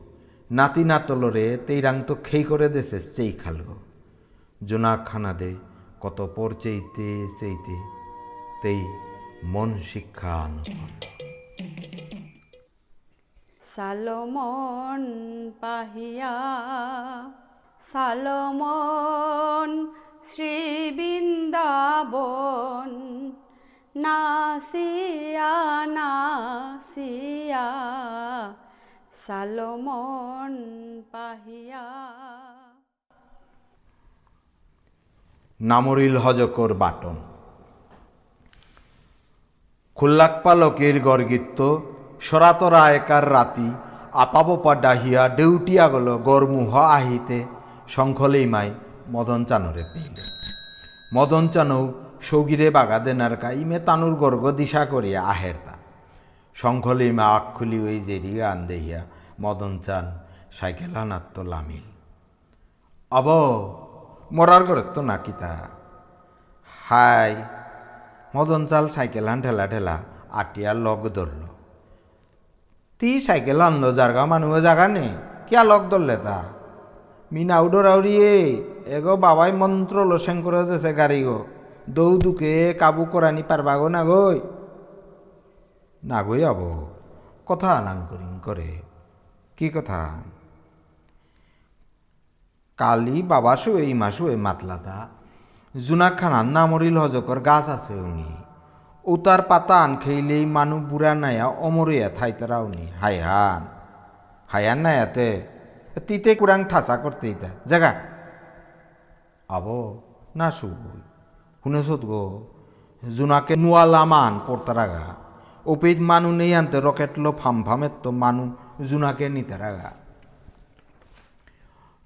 নাতি নাতলরে তেইরাং তো খেই করে দেশে চেই খালগো জোনা খানা দে কত পর চেইতে চেইতে তেই মন শিক্ষা
সালমন পাহিয়া, সালমন শ্রী বৃন্দাবন নাসিয়া নাসিয়া, সালমন পাহিয়া।
নামরিল হজকর বাটন। খুল্লাক পালকের গর্গিত্ব সরাতরা একার রাতি আপাবপা ডাহিয়া ডেউটিয়া গল গরমুহ আহিতে শঙ্খলেই মাই মদন চানরে পেইল। মদন চানৌ সৌগিরে বাগা দেনার কাইমে তানুর গর্গ দিশা করিয়া আহেরতা শঙ্খলেই মা আক্ষুলি ওই জেরি গান দেহিয়া মদন চান সাইকেল আনাত্ত লামিল। অব মরার ঘরে তো নাকি তা? হাই, মদন চাল সাইকেল আন ঠেলা ঠেলা আটিয়া লগ ধরল তি সাইকেল আনলো জারগা মানুষ জাগা নে? কিয়া লগ ধরলে তা? মিনা উডরাউরি এগো বাবাই মন্ত্র লোসেং করে দেছে গাড়ি গো। দৌ দুকে কাবু করানি পারবা গো না গই না গই আব, কথা নাং করিং করে কি কথা? কালি, বাবা শুয়ে ইমা শুয়ে মাতলাতা জুনাক খানার নামরিল হজকর গাছ আছে উনি। উতার পাতা আন খেইলেই মানু বুড়া নায়া অমরিয়া থাইতারা উনি হাই হান। হায়ান নায়াতে। তিতে কুরাং ঠাসা করতে ইতা জাগা। আব, না শুবই। শুনেছত গো, জুনাকে নুয়ালামান পড়তারাগা ওপিত মানু নেই আনতে রকেটলো ফাম ফামের তো মানু জুনাকে নিতারাগা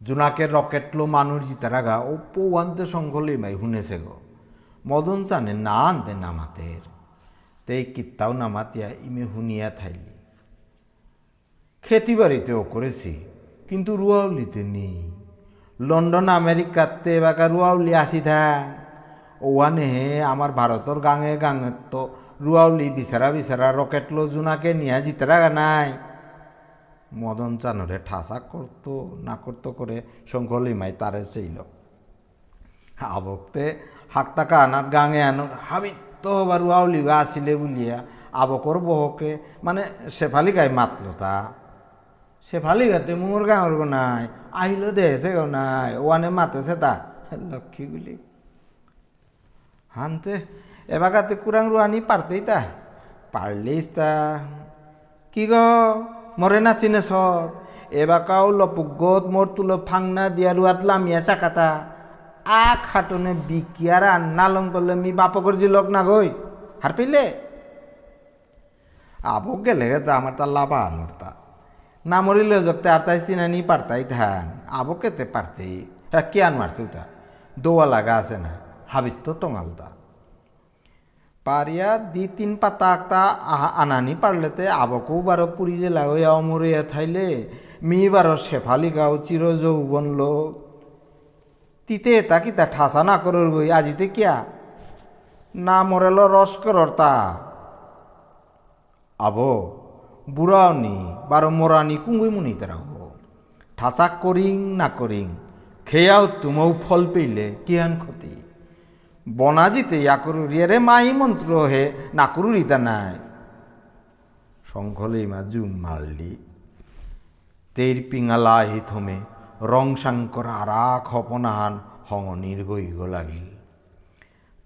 জোনাকে রকেটলো মানুষ জিতারাগা ও পৌয়ান্তে সংঘলে মাই শুনেছে গো। মদন না আনতে নামাতের তেই কিত্তাও নামাতিয়া ইমে শুনিয়া থাইলি। খেতি বাড়িতেও করেছি, কিন্তু রুয়াউলিতে নেই। লন্ডন, আমেরিকাতে এবাকা রুয়াউলি আসি থাক ওয়ানে হে আমার ভারতর গাঙে গাঙে তো রুয়াউলি বিচারা বিচারা রকেটলো জোনাকে নিয়া জিতারাগা নাই। মদন চানরে ঠাসা করতো, না করতো করে শঙ্কলি মাই তারে চাইল। আবকতে হাক টাকা আনাত গাঙে আনত হাবিত বারু আউলি গা আসিলে বুলিয়া আবকর বহকে। মানে শেফালি গাই মাতল তা। শেফালি গাতে মোর গাঁর গো নাই, আহিল দেহেছে গো নাই, ওয়ানে মাতেছে তা। লক্ষ্মীগুলি হানতে এবাগাতে কুরাং রুয়ানি পারতেই তা। পারলেইস তা। কি গো? মরে না চিনে সব। এবাকাও লপুগত মোর তুলো ফাংনা দিয়া রুয়াত লামিয়া চাকাতা। আ খাটনে বিকিয়ার আর নালং করলে মি বাপকর জি লোক না গই হার পেলে। আবক গেলে তো আমার তা লাভা আনোর তা। না মরিলে যতে আর তাই চিনানি পারতাই ধান। আবক কেতে পারতেই কে আন মারতে উঠা দোয়া লাগা আছে না। হাবিত তো। টঙালতা পারিয়া দি তিন পাতা একটা আনানি পারলেতে আবকও বারো পুরি জেলা হইয়া অমরিয়া থাইলে মি বারো শেফালি গাও চির যৌবন লোক। তিতে তা কি তা ঠাসা না করর গই আজিতে কিয়া? না মরেল রস করর তা। আবো বুড়াও নি বারো মরানি কুঙ্গুই মুনি তারা ঠাসা করিং না করিং খেয়াও তুমও ফল পেইলে কিয়ান ক্ষতি? বনাজিতে ইয়াকরু রিয়ারে মাই মন্ত্র হে, নাকুরু রিতা নাই। মা জুম মারলি। তের পিঙালা হি থমে, রং সাংকর আরা খপনাহান হঙনির গইগ লাগিল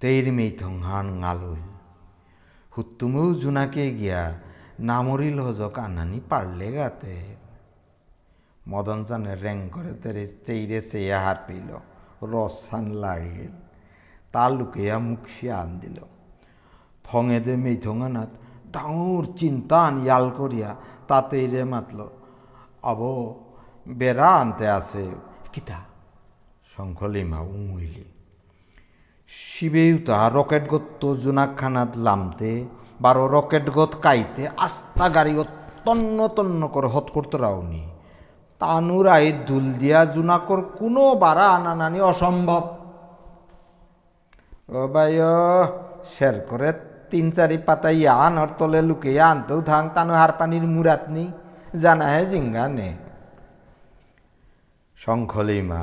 তের মেইথং হান গালইল হুত্তুমেও জোনাকে গিয়া নামরিল হজক আনানি পারলে গাতে। মদন চানের র্যাং করে তেরে চেইরে চেয়ে হার পেল রসান লাগিল। আন দিল ফঙেদে মেথঙানাত ডাঙর চিন্তান ইয়াল করিয়া তাতেই রে মাতল আব বেড়া আনতে আছে। কিতা? শঙ্খলিমা উমুইলি। শিবেও তাহা রকেট গত জোনাকখানাত লামতে, বারো রকেট গত কাইতে আস্তা গাড়ি তন্ন তন্ন করে হত করতে রাওনি তানুর আই দুল দিয়া জোনাকর কোনো বাড়া আনানানি অসম্ভব। ও ও শের করে তিন চারি পাতা ইয়ান ওর তলে লুকে আনতেও থাং তানো হার পানির মুরাত নি জানা হে জিঙ্গা নে। শঙ্খলিমা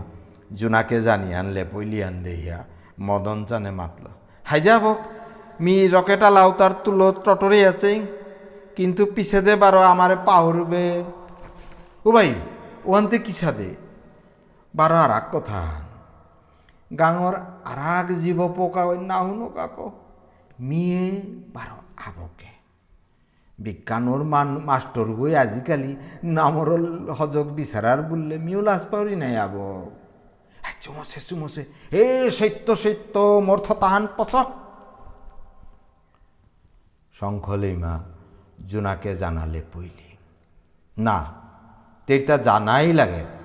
জোনাকে জানি আনলে পইলিয়ান দেহিয়া মদন জানে মাতল। হাই যাব মি রকেটা লাউ তার তুলো টটরে আছে, কিন্তু পিছে দে বারো আমারে পাহরবে। ও ভাই ওয়ানতে কিসা দে? বারো আর এক কথা গাঙর আরাগ জীব পোকা না হুনো কাকো। মিয়ে বারো আবকে। বিজ্ঞানর মান মাস্টর গই আজিকালি নামর হজক বিচারার বললে মিও লাজ পাওরি নাই আব। চুমসে চুমসে এ সত্য সত্য মর্থ তাহান পচ শঙ্খলিমা জোনাকে জানালে পইলি। না তেরটা জানাই লাগে।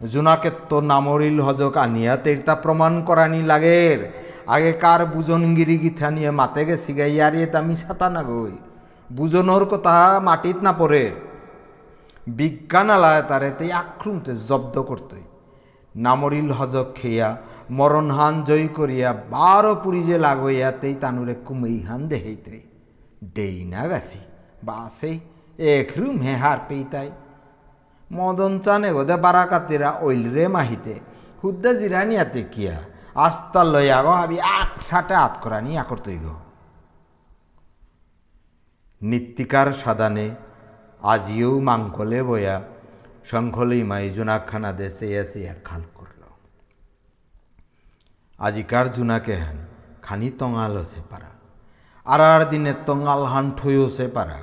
জোনাকে তো নামরিল হজক আনিয়া তেরটা প্রমাণ করানি লাগের আগে কার বুজনগিরি গিথা নিয়ে মাতে গেছি গাই আর এটা মিশাতা না গই বুজনোর কথা মাটিত না পড়ে বিজ্ঞান আলায় তারে তেই আক্রমতে জব্দ করতই নামরিল হজক খেয়া মরণহান জয় করিয়া বারো পুরি যে লাগইয়া তেই তানুরে কুমই হান দেহেইতে। দেই না গাছি বাসেই এক রুম হে হার পেইতাই। মদন চানে গোদে বারাকাতিরা ওইল রে মাহিতে। হুদ্দা জিরানিয়াতে কিয়া। আস্তা লইয়া গো হাবি আক সাটে আত করা নিয়া করতই গো নিত্যিকার সাদানে আজিও মাংকলে বয়া শঙ্খলেই মাই জুনাখানা দে চেয়া চেয়া খাল করল। আজিকার জুনাকে হেন খানি তঙাল হসে পারা। আর আর দিনে তঙাল হান ঠই হসে পারা।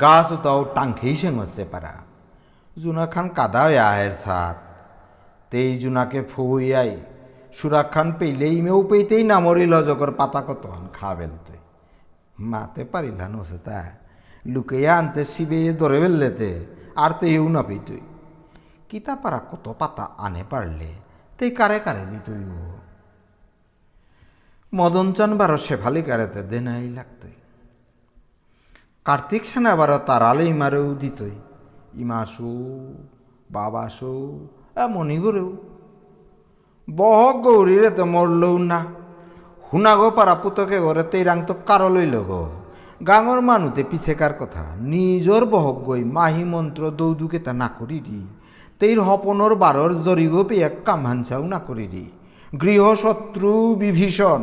গাছ তাও টাঙ্কেই সেং হসে পারা। জুনা খান কাদা আয়ের সাত। তেই জুনাকে ফুয়াই সুরাক খান পেইলেই মেও পেইতেই নামরিল জগর পাতা কত হান খা বেলতে মাতে পারিলা নসে তা লুকেয়া আনতে শিবে ধরে ফেললেতে আর তো না পেইতই কিতা পারা কত পাতা আনে পারলে, তেই কারে কারে দিতই ও। মদন চান বারো শেফালি কারেতে দেনাই লাগতই কার্তিক সেনা বারো তারালে ইমারেও দিতই ইমাসু, বাবাসু এমনই করেও বহক গৌরীরে তো মরলও না। হুনাগো পারা পুতকে ঘরে তেইরাং তো কারও লইল গো গাঙর মানুতে কথা। নিজর বহক গই মাহি মন্ত্র দৌদুকে তা না করি দি। তেইর হপনর বারর জরিগো পেয়ে কাম হানসাও না করি দি। গৃহশত্রু বিভীষণ।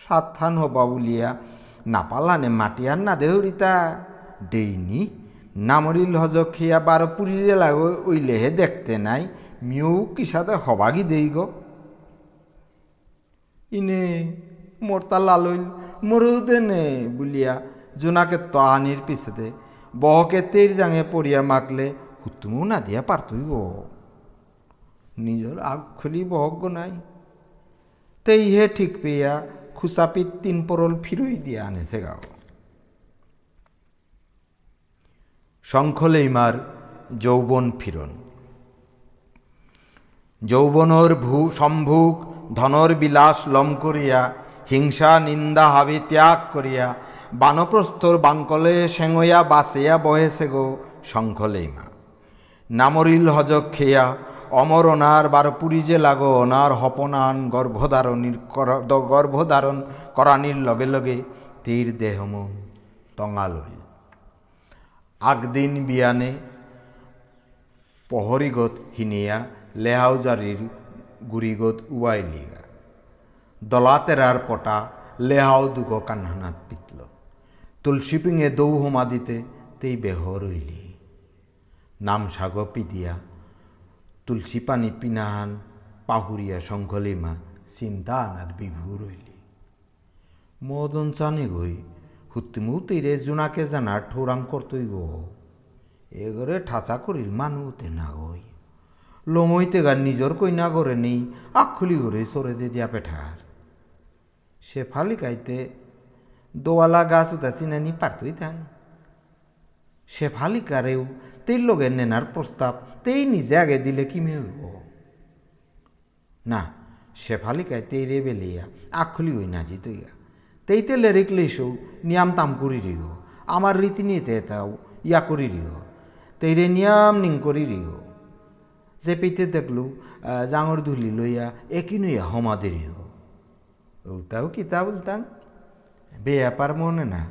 সাত্থান হবা বলিয়া নাপালানে মাটিয়ার না দেহরিতা দেইনি নামরিল হজ খেয়া বারো পুরিলে লাগো ওইলেহে দেখতে নাই মিউ কিসাতে হবাগি দেই গো। ইনে মোরতা লালইল মরু দেনে বুলিয়া জোনাকে তাহানির পিছেতে, বহকে তের জাঙে পড়িয়া মাকলে হুতুমও না দিয়া পারতই গো। নিজর আগ খুলি বহক নাই। তেই হে ঠিক পেয়া খুসাপিত তিন পরল ফিরই দিয়া আনেছে গাও। শঙ্খলেইমার যৌবন ফিরন। যৌবনর ভূ সম্ভুক ধনর বিলাস লম করিয়া, হিংসা নিন্দা হাবি ত্যাগ করিয়া, বানপ্রস্থর বাঙ্কলে সেঙইয়া বাসিয়া বহেছে গো শঙ্খলেইমা। নামরিল হজক খেয়া অমরনার বারপুরি যে লাগো, অনার হপনান গর্ভধারণীর গর্ভধারণ করানির লগে লগে তীর দেহম তঙাল হইল আগদিন বিয়ানে পহরিগত হিনিয়া লেহাউজারির গুড়িগত উয়াইলিগা দলাতেরার পটা লেহাও দুগো কান্হানাত পিতল তুলসী পিঙে দৌ হোমা দিতে তেই বেহ রইলি নাম সাগ পিদিয়া, তুলসী পানি পিনাহান পাহুরিয়া শঙ্খলিমা চিন্তা আনার বিভু রইলি মদন চানে গই হুত্তিমু তীরে জোনাকে জানার ঠোরাং করতই গো। এগরে ঠাচা করিল মানুতে না গই। লমইতে গান নিজর কইনা করে নেই আখুলি করে সরে দে দিয়া পেঠার। সে ফালি গাইতে, দোয়ালা গাছ উতা চিনানি পারতই থান সে ফালি কারেও তেই লগে নেনার প্রস্তাব, তেই নিজে আগে দিলে কি হইব না শেফালিকায় তেই রে বেলিয়া আখলি হই না জিতইয়া। তেই তেলে রেখলেইসৌ নিয়াম তাম করি রিগ আমার রীতি নিতে তাও ইয়া করি রিগ তেই রে নিয়াম নিং করি রিগ যে পেতে দেখলু জাঙর ধুলি লইয়া একই নইয়া হমা দেরি ও, তাও কিতা বলতাম? বেয়াপার মনে না।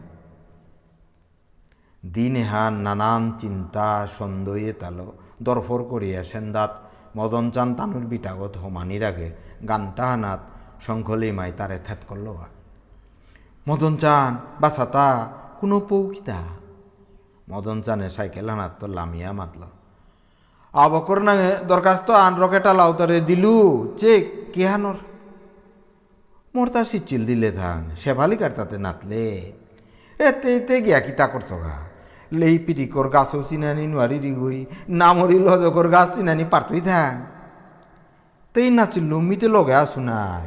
দিনে হান নানান চিন্তা সন্দয়ে তালো, দরফর করিয়া সেন্দাত, মদন চান তানুর বিটাগত হমানির আগে গানটা হানাত শঙ্খলি মাই তারে থেত করল মদন চান বা বাসাতা কোনো পৌকিতা মদন চানে সাইকেল হানাত তো লামিয়া মাতল। আবকর না দরখাস্ত আন রকেটা লাউতরে দিলু চেক কেহানোর মোর তা সিচিল দিলে ধান, শেফালি কাটতাতে নাতলে। এতে এতে গিয়া কিতা করতো গা লেই পিরিকর গাছও চিনানি নোয়ারি গই নামরি লজকর গাছ চিনানি পারতই থাক তেই নাচিল, মিতে লগে আসু নাই।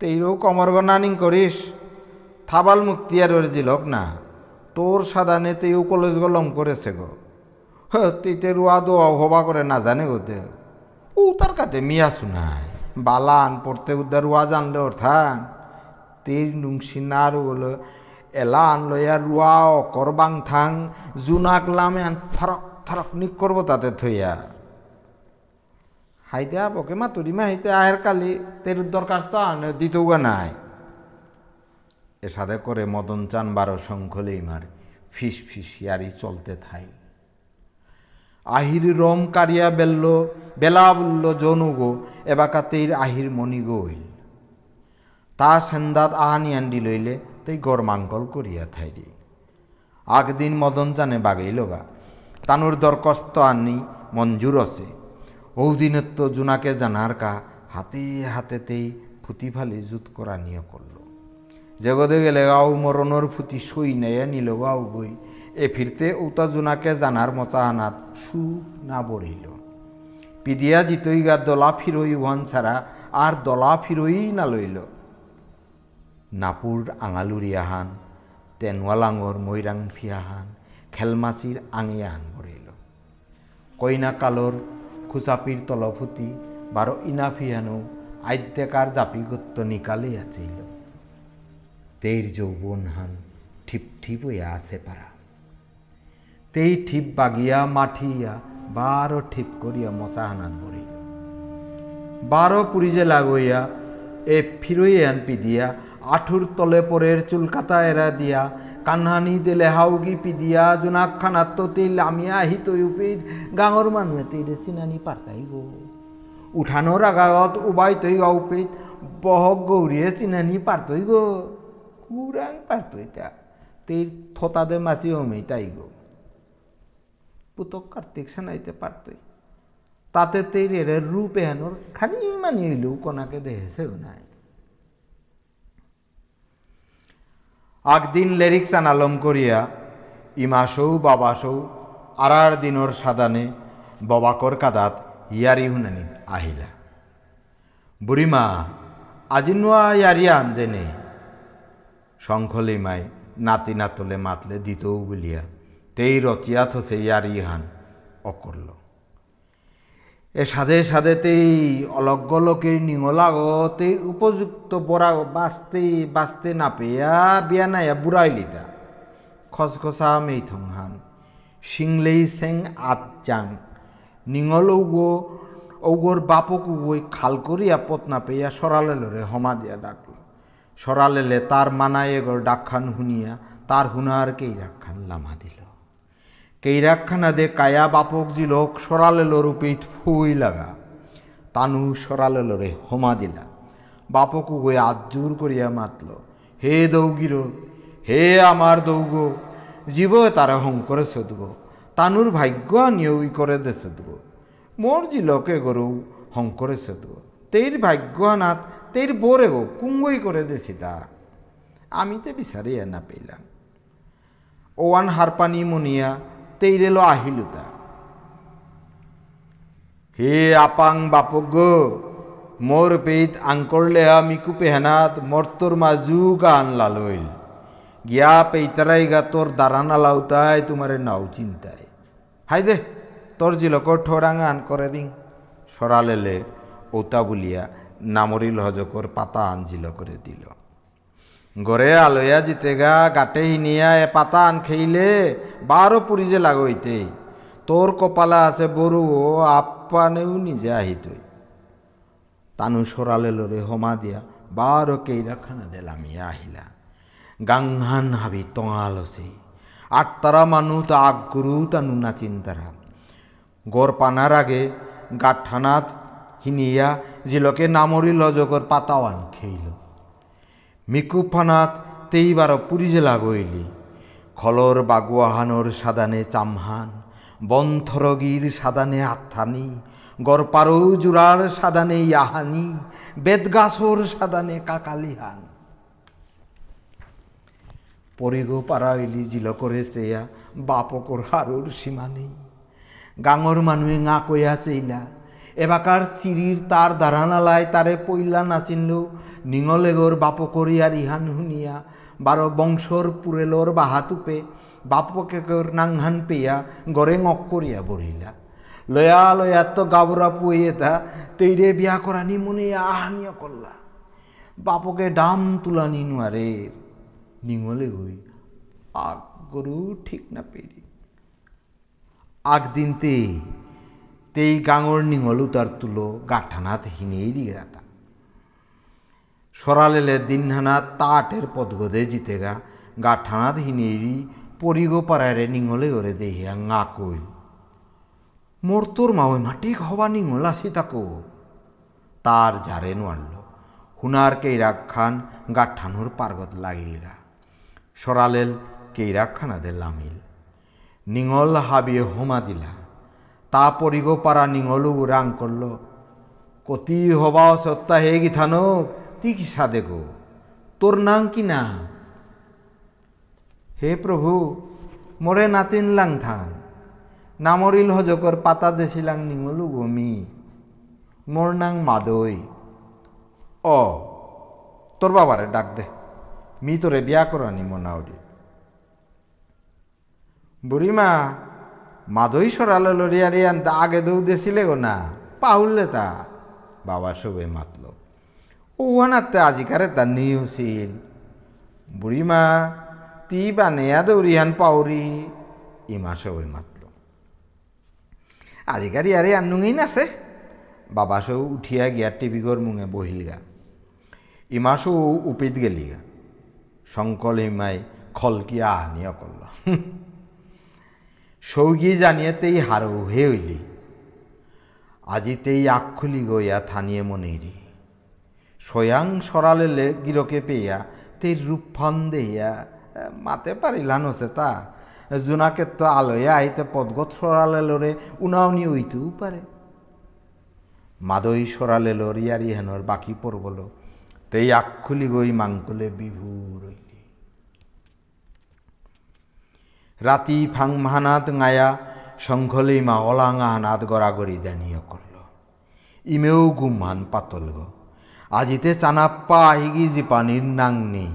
তেইরও কমর নানিং করিস থাবাল মুক্তি আর ওর জিলক না। তোর সাদানে তেও কলেজ গলম করেছে গো। হতে রুয়া দোয়া হবা করে না জানে গোতে। ও, তার কাতে মিয়া শুনাই বালান পড়তে উদ্ধার রুয়া জানলে ওর থাং তের নুংসি নার বলো এলান লইয়া রুয়া অকর বাং থাং জুনাক লামে থরক থরক নিক করব তাতে থইয়া। হাইতে বকে মা তুরি মা হাইতে আহের কালি তের দরখাস্ত আন দিতেও নাই। এ সাথে করে মদন চান বারো শঙ্খলেই মার। ফিস ফিস ইয়ারি চলতে থাই। আহির রম কারিয়া বেল্ল, বেলা বলল জনুগো এবাকাতেই আহির মণি গইল তা সেন্দাত আহানি আন্ডি লইলে তেই গড় মাঙ্গল করিয়া থাইরি। আগদিন মদন জানে বাগেইল গা তানুর দরকস্ত আনি মঞ্জুর আছে। ঔদিনত্ব জুনাকে জানার কা হাতে হাতেতেই ফুটি ফালি জুত করা নিয়ে করল জগদে গেলে গাও মরণর ফুটি সই নেয়া নিল গাও গই এ ফিরতে উতা জুনাকে জানার মচাহানাত সু না বড়িল পিদিয়া জিতই গা দলা ফিরই ওয়ান ছাড়া আর দলা ফিরই না লইল নাপুর আঙালুরিয়াহান তেনওয়ালাঙর মৈরাং ফিয়াহান খেলমাচির আঙিয়াহান বড়িল কইনা কালোর খুচাপির তলফুটি বারো ইনাফিয়ানো আদ্যকার জাপিগত্য নিকালে আছিল তেইর যৌবন হান, ঠিপ ঠিপ হইয়া আছে পারা তেই ঠিপ বাগিয়া, মাঠিয়া, বারো ঠিপ করিয়া মশাহানান বরিল বারো পুরিজে লাগইয়া, এ ফিরই আন পিদিয়া, আঠুর তলে পরের চুলকাতা এরা দিয়া। কানহানি দিলে হাউগি পিদিয়া, জোনাক খানাত তো তেল লামিয়া হিত উপের। গাঙর মানুহে তেরে চিনানি পারতাই গো। উঠানোর আগাগত উবাই তৈ গাউপেত বহক গৌরিয়ে চিনানি পারতই গো। কুরাং পারতই তা তের থতাদে মাছি হমেই তাই গো। পুতক কার্তিক সানাইতে পারতই তাতে তের এর রূপ এহানোর খালি মানি হইলেও কোনাকে দেহেছেও নাই। আগদিন লেরিক্স আনালম করিয়া ইমাসৌ, বাবাসৌ আরার দিনর সাদানে ববাকর কাদাত ইয়ারি হুনানি আহিলা। বুড়িমা আজি নোয়া ইয়ারিয়া আনদেনে শঙ্খলিমাই নাতি নাতলে মাতলে দিতৌ বলিয়া। তেই রচিয়া থসে ইয়ারি ইহান অকরল এ সাধে সাধেতেই অলগ্য লোকের নিঙলাগতেই উপযুক্ত বড়া বাঁচতে বাঁচতে না পেয়া বিয়া নাইয়া বুড়াইলিদা খসখসা মেইথংহান সিংলেই সেং আতজাং নিঙল ঔগো, ঔগোর বাপক উগোই খাল করিয়া পত না পেয়া সরালেলরে হমা দিয়া ডাকল সরালেলে তার মানায় এগর ডাকখান শুনিয়া তার হুনার কেই রাখান লামা দিল। কেইরাখানা দে কায়া বাপক জিলোক সরালেলো রূপে ফুই লাগা। তানু সরালেলো রে হোমা দিলা। বাপকু গই আজুর করিয়া মাতল, হে দৌগির, হে আমার দৌগ জীব তারা হং করে সদব তানুর ভাগ্য নিয়ই করে দে সদব মোর জিলকে গরু হং করে সদব তেইর ভাগ্য নাথ তেইর বোরে গো কুঙ্গই করে দেছি তা আমি তো বিচারিয়া না পেলাম। ওয়ান হারপানি মনিয়া তেইরেলো আহিলুতা হে আপাং বাপক গো মোর পেট আঙ্করলে আমি কুপে হেনাত মর্তর মাজু গান লালইল। গিয়া পেইতারাই গা তোর দারানা লাউতাই তোমারে নাও চিন্তায় হাই দে, তোর জিলকর ঠোরাঙা আন করে দিং। সরালেলে ওতা বলিয়া নামরিল হজকর পাতা আন জিল করে দিল। গড়ে আলয়া জিতেগা গাটে হিনিয়া এ পাতা আন খেইলে বারো পুরি যে লাগইতে তোর কপালা আছে বড়ু ও আপ্পানেও নিজে আহিতই তানু সরালে লরে হমা দিয়া বারো কেইরাখানা দেলামিয়া আহিলা। গাংহান হাবি টঙালছে আট তারা মানু তা আগুরু তানু না চিন্তারা গড় পানার আগে গাঠানাত হিনিয়া জিলকে নামরি লজগর পাতাওয়ান খেইল। মিকুফানাত তেইবার পুরি জেলা গইলি খলর বাগুয়াহানোর সাদানে চামহান বন্থরগীর সাদানে আত্মানি গড়পারৌ জুরার সাদানে ইয়াহানি বেদগাছর সাদানে কাকালিহান। পরিগো পাড়াইলি জিল করে চেয়া বাপকর হারুর সীমা নেই গাঙর মানুহে ngা কইয়া চেইলা এবাকার চিরির তার দাঁড়ানালায় তারে পইলা নাচিনলেও নিঙলেগর বাপকর ইয়ার ইহান শুনিয়া বারো বংশর পুরেলর বাহাতুপে বাপকেকর নাংহান পেয়া, গড়ে ngক করিয়া বড়িলা লয়া লয়া তো গাবরা পুয়ে তা তৈরে বিয়া করানি মনে আহানিয়া করলা বাপকে ডাম তুলানি নোয়ারে নিঙলে হই আগ গরু ঠিক না পেরি আগ দিনতে তেই গাঙর নিঙল উতার তুলো গাঠানাত হিনেই রিগাতা। সরালেলের দিনহানা তাটের পদগদে জিতে জিতেগা গাঠানাত হিনেরি পরিগো পাড়ারে নিঙলে ওরে দেহিয়া ngা কইল মোর তোর মাওই মাটি হবা নিঙল আসি তাকো। তার জারে নোয়ারল হুনার কেইরাক খান গাঠানোর পার্গত লাগিল গা সরালেল কেইরাক খানাদের লামিল, নিঙল হাবিয়ে হোমা দিলা। তা পরিগো পারা নিঙলু রাং করল কতি হবা সত্তা হে গিথানক তি কি সাদে গো? তোর নাম কি না হে প্রভু মোরে নাতিন লাং থান। নামরিল হজকর পাতা দেছিলাং নিঙলু গমি মোর নাং মাদই অ তোর বাবারে ডাক দে। মি তোরে বিয়া করানি মনাউরি বুড়িমা মাদই সরালো লরিয়ারি আনতে আগে দৌ দেছিলে গো না? পাহুললে তা। বাবা সবে মাতল। ওহানাতে আজিকারে তা নিউছিল বুড়িমা, তি বানেয়া দৌরিহান পাউরি। ইমা সবে মাতল। আজিকারি আরে আনুঙেই নাছে বাবা সৌ উঠিয়া গিয়া টিভিগর মুঙে বহিল গা ইমাসু উপিত গেলি গা শঙ্কল ইমাই খলকিয়া আহানিয়া করল। সৌগি জানিয়ে তেই হারৌ হইলি। আজি তেই আখ খুলি গইয়া থানিয়ে মনেরি। স্বয়াং সরালেলে গিরকে পেয়া তেই রূপফান দেইয়া মাতে পারিলা নছে তা। জোনাকে তো আলয়া আইতে পদগত সরালেলরে উনাউনি হইতেও পারে। মাদই সরালেলো রিয়ারি হেনর বাকি পড়বল। তেই আখ খুলি গই মাংকলে বিভু রইলি রাতি ফাং মাহানাত গায়া শঙ্খলেই মা অলাঙা হানাত গড়াগড়ি দানিয়ে করল ইমেও পাতল গ আজিতে চানাপ্পা আহিগি যে পানির নাং নেই।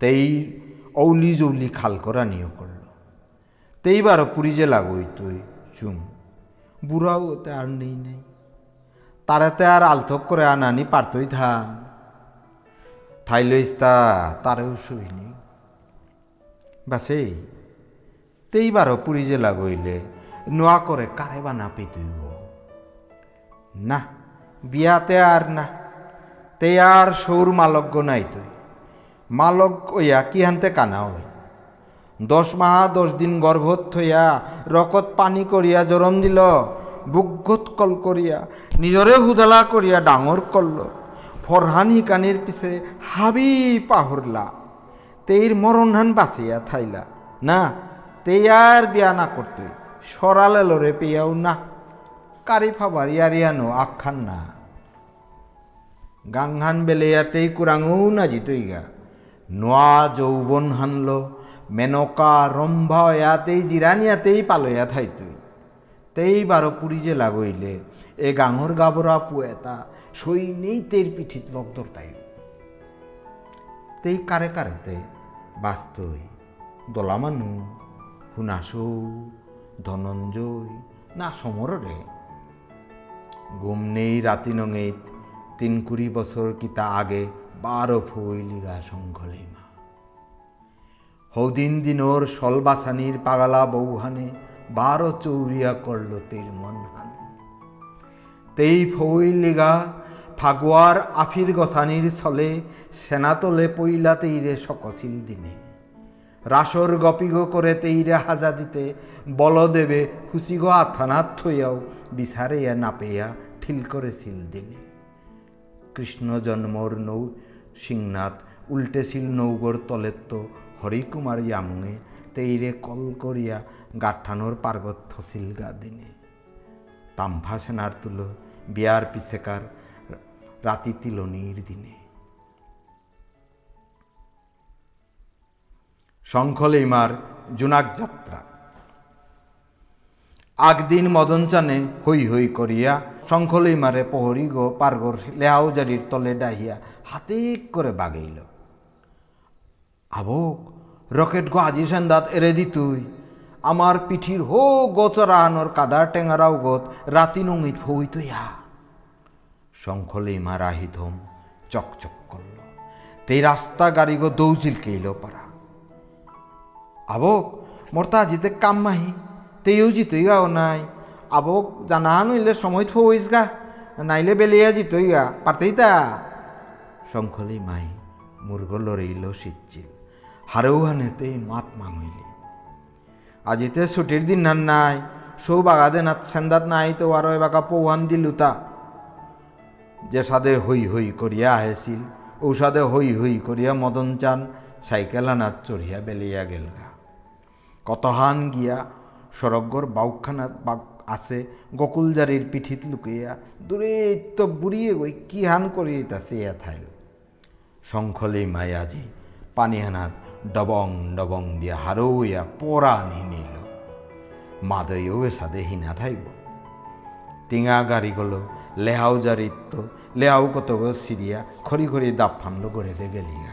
তেই ঔলি জৌলি খাল করা নিয়ে করল তেইবার পুরী যে লাগই তুই চুম। বুড়াও ওতে আর নেই নাই। তারাতে আর আলথক করে আনানি পারতই থা থাইলইস্তা তারেও শুইনি তেইবারও পুরী জেলা গইলে নোয়া করে কারে বানা পেতুইব না, বিয়াতে আর না, তে আর সৌর মালজ্ঞ নাই তুই। মালক ওইয়া কি হানতে কানা হই দশ মাহ, দশ দিন গর্ভত থইয়া রকত পানি করিয়া জরম দিল বুকগত কল করিয়া নিজরে হুদালা করিয়া ডাঙর করল ফরহানি কানির পিছে হাবি পাহরলা তেইর মরণহান বাঁচিয়া থাইলা। না তেয়ার বিয়া না করতে সরালে লরে পেয়াও না। কারি ফাবার ইয়ারিয়ানো আখান না। গাংহান বেলেয়াতেই কুরাঙও না জিতইগা নোয়া যৌবন হানল, মেনকা রম্ভা ইয়াতেই জিরানিয়াতেই পালয়া থাইতুই তেই বারো পুরী যে লাগইলে, এ গাঙর গাবরা পুয়েতা সই নেই তের পিঠিত লগদর তাই তেই কারে কারেতে বাস্তই দলামানু হুনাসৌ ধনঞ্জয়, না সমররে গুম নেই রাতি নঙেত, তিন কুড়ি বছর কিতা আগে, বারো ফইলিগা শঙ্খলিমা হৌদিন দিনর সলবাসানির পাগালা বৌহানে, বারো চৌরিয়া করল তের মনহান তেই ফইলিগা ফাগুয়ার আফির গসানির ছলে সেনাতলে পইলা তেইরে সকছিল দিনে। রাসর গপিগ করে তেইরে হাজা দিতে বলদেবে হুসিগ আথানাত থইয়াও বিচারেয়া নাপেয়া ঠিল করেছিল দিনে কৃষ্ণ জন্মর নৌ সিংনাথ উল্টেছিল নৌগর তলেত্ত হরিকুমার ইয়ামুঙে তেইরে কল করিয়া গাঠানোর পার্গত থসিল গা দিনে তাম্ফা সেনার তুলো বিয়ার পিছেকার রাতি তিলনির দিনে। শঙ্খলিমার জুনাক যাত্রা। আগদিন মদনচানে হই হই করিয়া শঙ্খলিমারে প্রহরী গো পার্গর লেহাউজারির তলে ডাহিয়া হাতে করে বাগাইল। আবক, রকেট গো আজি সেন্দাত এরে দিতুই আমার পিঠির হো গোচরানোর কাদার টেঙারাও গত রাতি নঙিত হইতইয়া শঙ্খলিমা রাহিধম চকচক করল। তেই রাস্তা গাড়ি গো দৌজিল কেইল পারা আবক মোরতা আজিতে কাম মাহি তেইও জিতই গাও নাই। আবক জানা নইলে সময় থইস গা নাইলে বেলিয়া জিতই গা পারতেই তা শঙ্খলি মাই মুরগ লড়ইল সিচ্ছিল হারেও হানেতেই মাত মাঙইলি। আজিতে ছুটির দিন নান নাই, সৌ বাগাদে নাত সেন্দাত নাই, তো আরও এবাকা পৌহান দিলুতা যে সাদে হই হই করিয়া আহেছিল ঔষধে হই হই করিয়া মদন চান সাইকেল আনাত চড়িয়া বেলিয়া গেলগা। কতহান গিয়া সরগ্গর বাউখানাত বাক আছে, গকুলজারির পিঠিত লুকিয়া দূরে তো বুড়িয়ে গই কি হান করি তা চেয়া থাইল শঙ্খলে মায়াজি পানিহানাত ডবং ডবং দিয়া হারৌয়া নি নিল মাদৈও সাদে হিনা থাইব টিঙা গাড়ি গলো, লেহাও জারিত্ব লেহাও কত সিরিয়া খড়ি খড়ি দাপ ফান্ড করে দে গেলিয়া।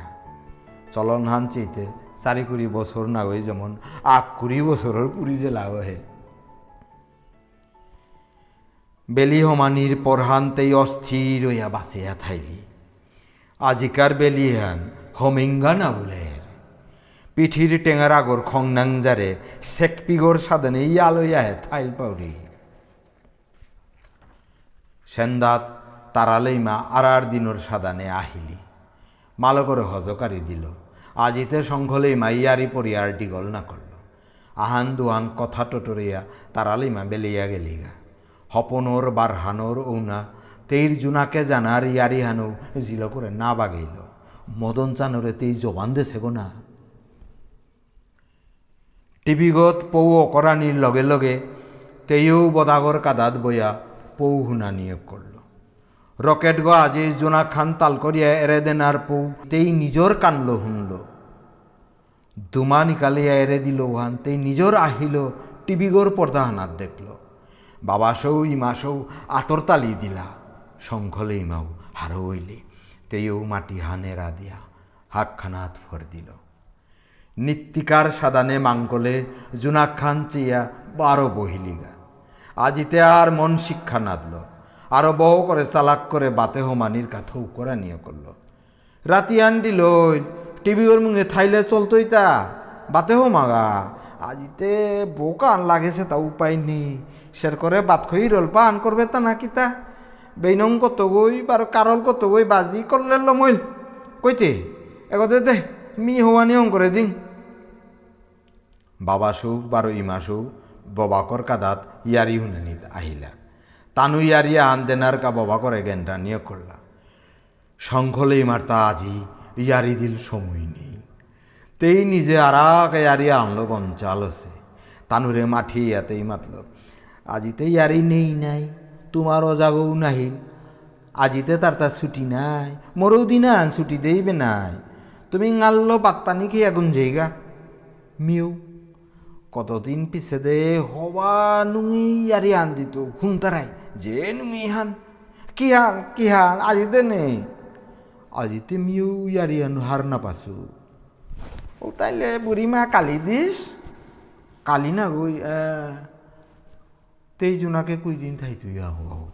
চলন হান চেইতে চারি কুড়ি বছর না হয়ে যেমন আগ কুড়ি বছরের পুরি যে লাভ হে বেলি সমানির পরহান্তেই অস্থির হইয়া বাঁচিয়া থাইলি। আজিকার বেলিহান হমিঙ্গা না বলের পিঠির টেঙার আগর খংনাং যারে সেকপিগর সাধনে ইয়ালইয়া থাইল পাউরি সেন্দাত তারালেইমা আরার দিনর সাদানে আহিলি। মালকরে হজকারি দিল। আজিতে শঙ্খলেইমা ইয়ারি পরিয়ার ডিগল না করল। আহান দুহান কথা টটরিয়া তারালিমা বেলিয়া গেলিগা। হপনোর বারহানোর ঔনা, তেইর জুনাকে জানার ইয়ারি হানু জিল করে না বাগাইল মদন চানরে তেই জবান দেছে গো না। টিভিগত পৌ অকরানির লগে লগে তেইও বদাগর কাদাত বয়া পৌ শুনা নিয়োগ করল। রকেট গ আজি জোনা খান তাল করিয়া এরে দেনার পৌ তেই নিজর কানল শুনল দুমা নিকালিয়া এরে দিল ওহান, তেই নিজর আহিল টিভিগর পর্দা হানাত দেখল। বাবা সৌ, ইমা সৌ, আতর তালি দিলা, শঙ্খলে ইমাও হারো হইলে, তেইও মাটি হানেরা দিয়া হাকখানাত ফর দিল। নিত্যিকার সাদানে মাঙ্কলে জুনাক খান চিয়া বারো বহিলিগা আজিতে আর মন শিক্ষা নাদল। আরও বহ করে চালাক করে বাতে হোমানির কাথৌ করা নিয়ে করল। রাতি আন্ডি লই টিভির মুখে থাইলে চলতই তা, বাতে হোমাগা আজিতে বোকা আন লাগেছে তা উপায় নেই সের করে বাত খই রল পান করবে তা নাকি তা, বেইনং কত গই, বারো কারল কত গই, বাজি করলে লমইল কইতে এগতে দে, মি হওয়া নিয়ম করে দিন বাবা সৌ বারো ইমা সৌ ববাকর কাদাত, ইয়ারি হুনানিত আহিলা। আন দেনার কা ববাকর এগেনটা নিয়োগ করলা শঙ্খলে ইমার তা আজি ইয়ারি দিল সময় নেই। তেই নিজে আরাক ইয়ারি আনলো আছে তানুরে মাঠি ইয়াতেই মাতল। আজিতে ইয়ারি নেই নাই তোমার অজাগও নাহিল আজিতে তার তার ছুটি নাই, মোরও দিনা ছুটি দেইবে নাই। তুমি গাল্লো বাত পানি খেয়ে আগুন যাইগা মিউ, কতদিন পিছে দে হবা নুঙি ইয়ারি আন দিত হুনতারাই যে নুঙি হান কি হান কি হান আজিতে নেই আজিতে মিউ ইয়ারি আন হার না পাছু ও তাইলে বুড়িমা কালি দিস কালি না গই তেই জোনাকে কুই দিন থাই তুই আহো আহো।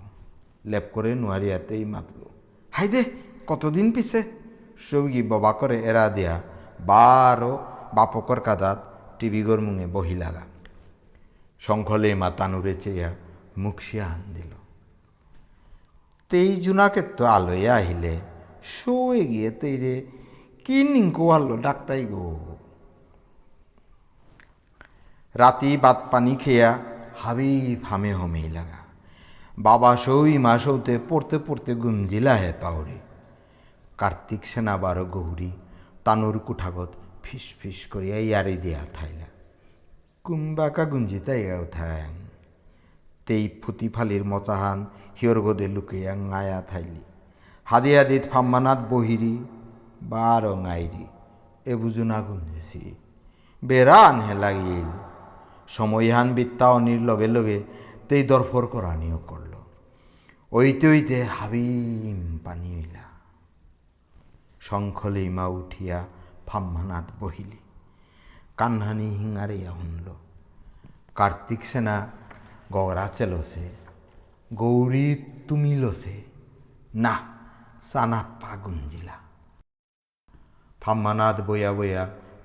লেপ করে নোয়ারিয়াতেই মাতলো হাই দে কতদিন পিছে? সৌগি বাবা করে এরা দিয়া। বারো বাপকর কাদাত টিভিগর মুঙে বহি লাগা। শঙ্খলে মা তানুরে চেয়া আন দিল তেই জুনাকে তো আলোয় আহিলে, শোয়ে গিয়ে তেইরে কি নিঙ্কো আলো ডাক্তাই গো। রাতি বাত পানি খেয়া, হাবি ফামে হমেই লাগা। বাবা সৌই মা সৌতে পড়তে পড়তে গুঞ্জিলা হে পাউরে কার্তিক সেনা বারো গৌরী তানুর কুঠাগত ফিস ফিস করিয়া ইয়ারি দিয়া থাইলা কুম্বাকা গুঞ্জি তাইগা উঠাং তেই ফুটি ফালির মচাহান হিয়র গদে লুকিয়া ngaয়া থাইলি। হাদি হাদিত ফাম্মানাত বহিরি বার ngaইরি এ বুজুনা গুঞ্জেছি বেড়ান হে লাগিল। সময়হান বিত্তা অনির লগে লগে তেই দরফর করানিও করল ওইতে ওইতে হাবিম পানি হইলা শঙ্খলে মা উঠিয়া ফাম্মানাত বহিলি। কান্হানি হিঙারিয়া শুনল। কার্তিক সেনা গগরা চেলছে গৌরী তুমি লছে না সানাপ্পা গুঞ্জিলা ফাম্মানাত বয়া বয়া,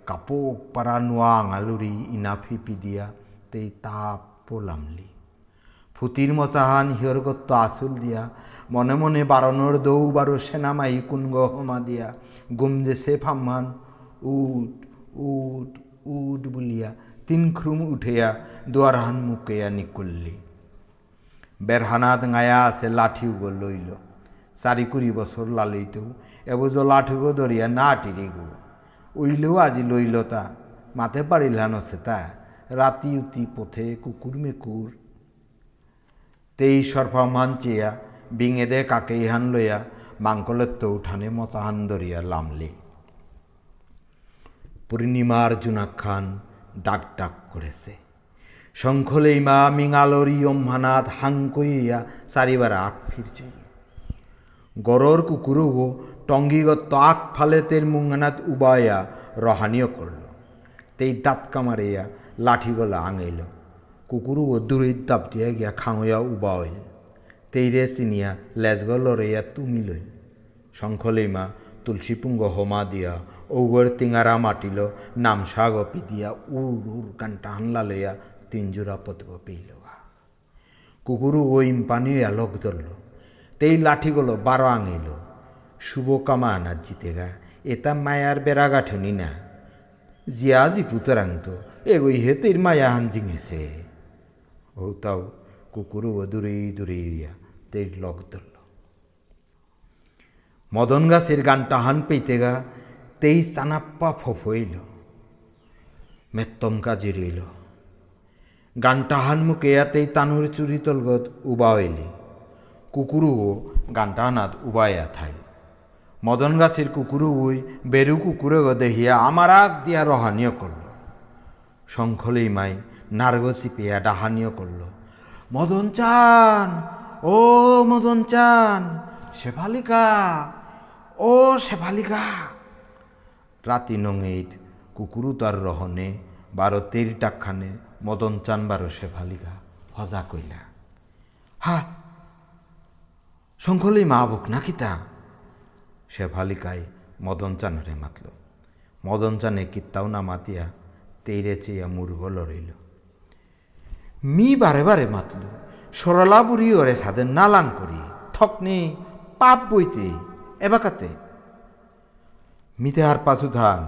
কাপোক পারা নোয়া আঙালুরি ইনা ফিপি দিয়া তেই তাপ পোলামলি। ফুতির মচাহান হিয়রগত্ত আসুল দিয়া, মনে মনে বারণর দৌ বারো সেনামাই কুনগ হমা দিয়া। গুমজেছে ফাম্মান উঠ উঠ উঠ বলিয়া তিন খ্রুম উঠিয়া দুয়ারহান মুকেয়া নিকুল্লি। বেরহানাত গায়া আছে লাঠিউগো লইল। চারি কুড়ি বছর লালইতেও এবুজ লাঠিগো ধরিয়া না টিরি গো। উইলেও আজি লইল তা মাতে পারিলা আছে তা, রাতি উতি পথে কুকুর মেকুর। তেই সরফা মানচিয়া বিঙে দে কাকে ইহান লইয়া মাংকলের তো উঠানে মচাহান ধরিয়া লামলি। পূর্ণিমার জুনাক্ষান ডাক ডাক করেছে। শঙ্খলেই মা মিঙালরি অম্মানাথ হাঙ্কইয়া চারিবার আখ ফিরছে গরর কুকুরও টঙ্গিগত আখ ফালে তের মুঙ্গানাত উবায়া রহানিও করল। তেই দাঁত কামারিয়া লাঠি গলা আঙাইল কুকুরও দূরে দাপ দিয়া গিয়া খাঙইয়া উবা হইল তেইরে চিনিয়া লেজগ লড়াইয়া তুমি লইল শঙ্খলেইমা তুলসী পুঙ্গ হোমা দিয়া ঔগর টিঙারা মাটিল নামসা গপি দিয়া উর উর কান্টা হানলা লইয়া তিনজোড়া পতগ পেইল কুকুরু ওই পানি আলোক ধরল, তেই লাঠিগুলো বারো আঙিল। শুভ কামা আনার জিতেগা এটা মায়ার বেড়া গাঠনি না। জিয়া জি পুতরাং তো এগোই হেতের মায়া হান জিঙেছে ও তাও কুকুরু ও দূরে দূরে ইয়া তেই লক ধরল। মদন গাছের গানটা হান পেইতে গা তেই চানাপ্পা ফফইল মেত্তম কাজি রইল। গানটা হান মুখে তেই তানুর চুরি তলগত উবা হইলি কুকুরুও গানটা হানাত উবাইয়া থাইল। মদন গাছের কুকুরু উই, বেরু কুকুরে দেহিয়া আমার আগ দিয়া রহানিও করল। শঙ্খলেই মাই নার্গ চিপিয়া ডাহানিও করল, মদন চান, ও মদন চান, শেফালিকা, ও শেফালিকা। রাতি নঙেইট কুকুরু তার রহনে, বারো তের টাকখানে মদন চান বারো শেফালিকা হজা কইলা। হা, শঙ্খলেই মা বক নাকি তা শেফালিকায় মদন চানরে মাতল। মদন চানে কিত্তাও না মাতিয়া, তেইরে চেয়া মুরগ লড়ইল মি বারে বারে মাতল, সরলা বুড়ি ওরে সাদের নালাং করি, থকনে পাপ বইতে, এবাকাতে পাছু ধান।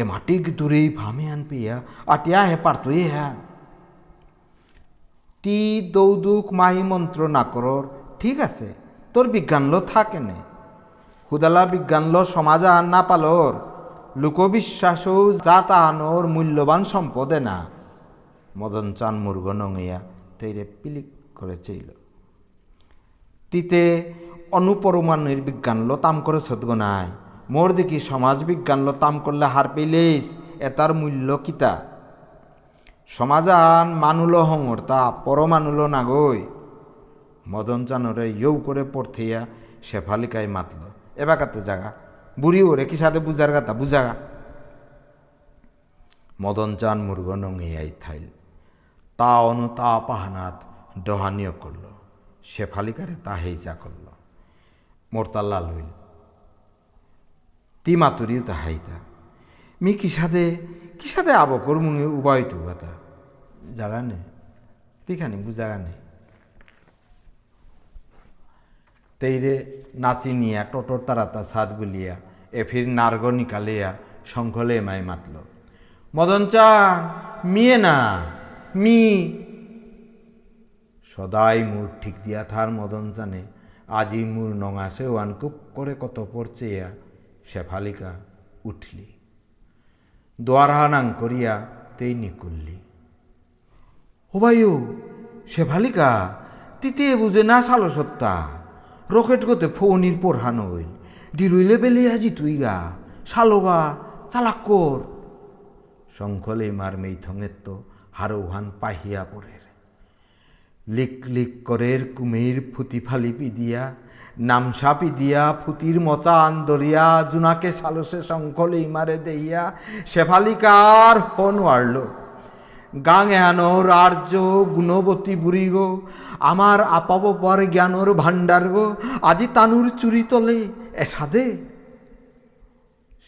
এ মাটিক দূরেই ফামে আন পেয়া, আটিয়া হে পারতো এ হ্যাঁ তি দৌদুক মাহি মন্ত্র না করর ঠিক আছে তোর বিজ্ঞান লো থাকে নে? হুদালা বিজ্ঞান লো সমাজা আর না পালর লোকবিশ্বাসও যা তাহানোর মূল্যবান সম্পদে না। মদন চান মুরগ নঙিয়া তেইরে পিলিক করে চাইল তিতে অনুপরমাণের বিজ্ঞান লো তাম করে নাই। মোর দেখি সমাজ বিজ্ঞান লো তাম করলে হার পেলেস এটার মূল্য কিতা? সমাজান মানুলো হঙরতা পরমানুলো নাগই। মদন চানরে ইউ করে পড়থিয়া শেফালিকায় মাতল এবাকাতে জাগা। বুড়ি ওরে কি সাথে বুঝার গাতা বুঝাগা। মদন চান মুরগ নঙিয়াই থাইল। তা অনু তা পাহানাত ডহানিও করল। শেফালিকারে তা হেইচা করল। মোরতাল্লা লইল তি মাতুরিও তা হাইতা মি কি সাথে কি সাথে আবকর মুঙে উবাই তুগাতা জাগা নে তিখানি বুঝাগা নেই। নাচি নিয়া, টটর তারাতা সাদ বলিয়া এ ফির নার্গ নিকালিয়া, শঙ্খলে মাই মাতল। মদন চান, মিয়ে না, মি। সদাই মুর ঠিক দিয়া থার মদন চানে আজি মুর নঙাসে ওয়ানকুপ করে কত পড়ছেয়া শেফালিকা উঠলি। দোয়ারহানাং করিয়া নিকুল্লি। ও ভাইও সে ভালিকা তিতে বুঝে না সালো সত্তা রকেট গতে ফৌনির পড়হান হইল। ডিলুইলে বেলে আজি তুই গা সালোগা চালাক কর শঙ্খলে মার মেইথঙের তো হারৌহান পাহিয়া পড়ের লিক লিক করের কুমির ফুতি ফালি পিদিয়া নামসা পিদিয়া ফুতির মচা আন্দরিয়া জুনাকে সালসে শঙ্খলে ইমারে দেইয়া শেফালিকার হন ওয়ারল। গাং এহানোর আর্য গুণবতী বুড়ি গো, আমার আপাব পর জ্ঞানর ভাণ্ডার গো, আজি তানুর চুরি তলে এসাদে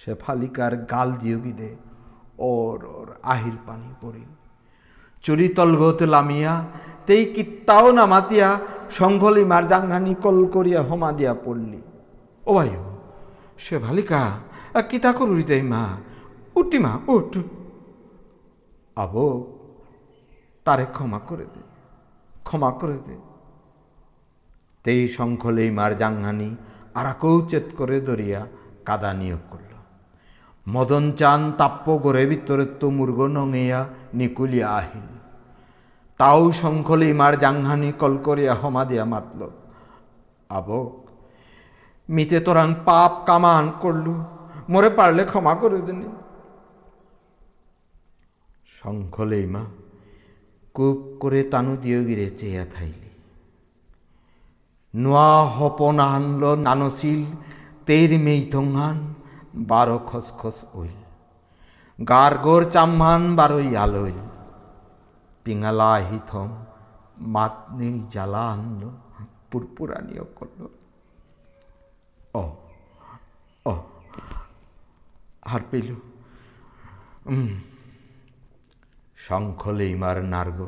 শেফালিকার গাল দিয়োগি দে ওর ওর আহির পানি পড়িল চুরি তলগত লামিয়া তেই কিত্তাও নামাতিয়া সংঘলি মার জাঙ্গানি কল করিয়া হমা দিয়া পড়লি। ও ভাই, সে ভালিকা কিতা করুরি দেই মা? উঠি মা, উঠ। আবো, তারে ক্ষমা করে দে, ক্ষমা করে দে। তেই শঙ্খলেই মার জাঙ্গানি আরাকৌ চেত করে দরিয়া কাদা নিয়োগ করল। মদন চান তাপ্য গড়ে ভিতরে তো মুর্গ নঙেয়া নিকুলিয়া আহিল। তাও শঙ্খলেই মার জাংহানি কল করিয়া হমা দিয়া মাতল। আবক মিতে তোরাং পাপ কামান করলু, মরে পারলে ক্ষমা করে দিনি শঙ্খলেই মা, কুপ করে তানু দিও গিরে চেয়া থাইলি। নোয়া হপন আনল নানসিল তের মেই থংহান বারো খসখস ওইল। গার গোর চাম্মান বারোই আলোইল। পিঙালা হিথম মাত নেই জ্বালা আনলো পুরপুরানিও করল ও হার পেল শঙ্খলেই মার নার্গ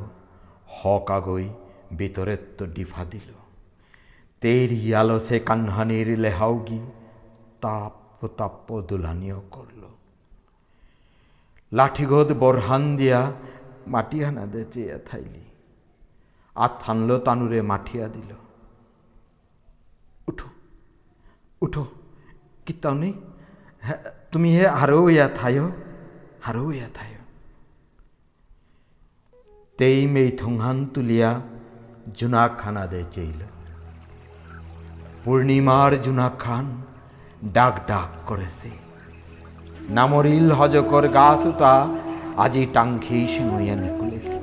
হকাগই ভিতরের তো ডিফা দিল। তেরি আলো সে কানহানির লেহাউগি তাপ তাপ্য দুলানিও করল লাঠিগোদ বরহান দিয়া মাটিয়ানা দে চেয়ে থাইলি। আর থানলো তানুরে মাঠিয়া দিল। উঠো উঠো কিতাও নেই তুমি হে আরও ইয়া থাইও আরও ইয়া থাইও। তেই মেই থংহান তুলিয়া জুনা খানা দে চেইল। পূর্ণিমার জুনা খান ডাক ডাক করেছে। নামরিল হজকর গাছ উতা আজি সিঙইয়া নিকুলেছে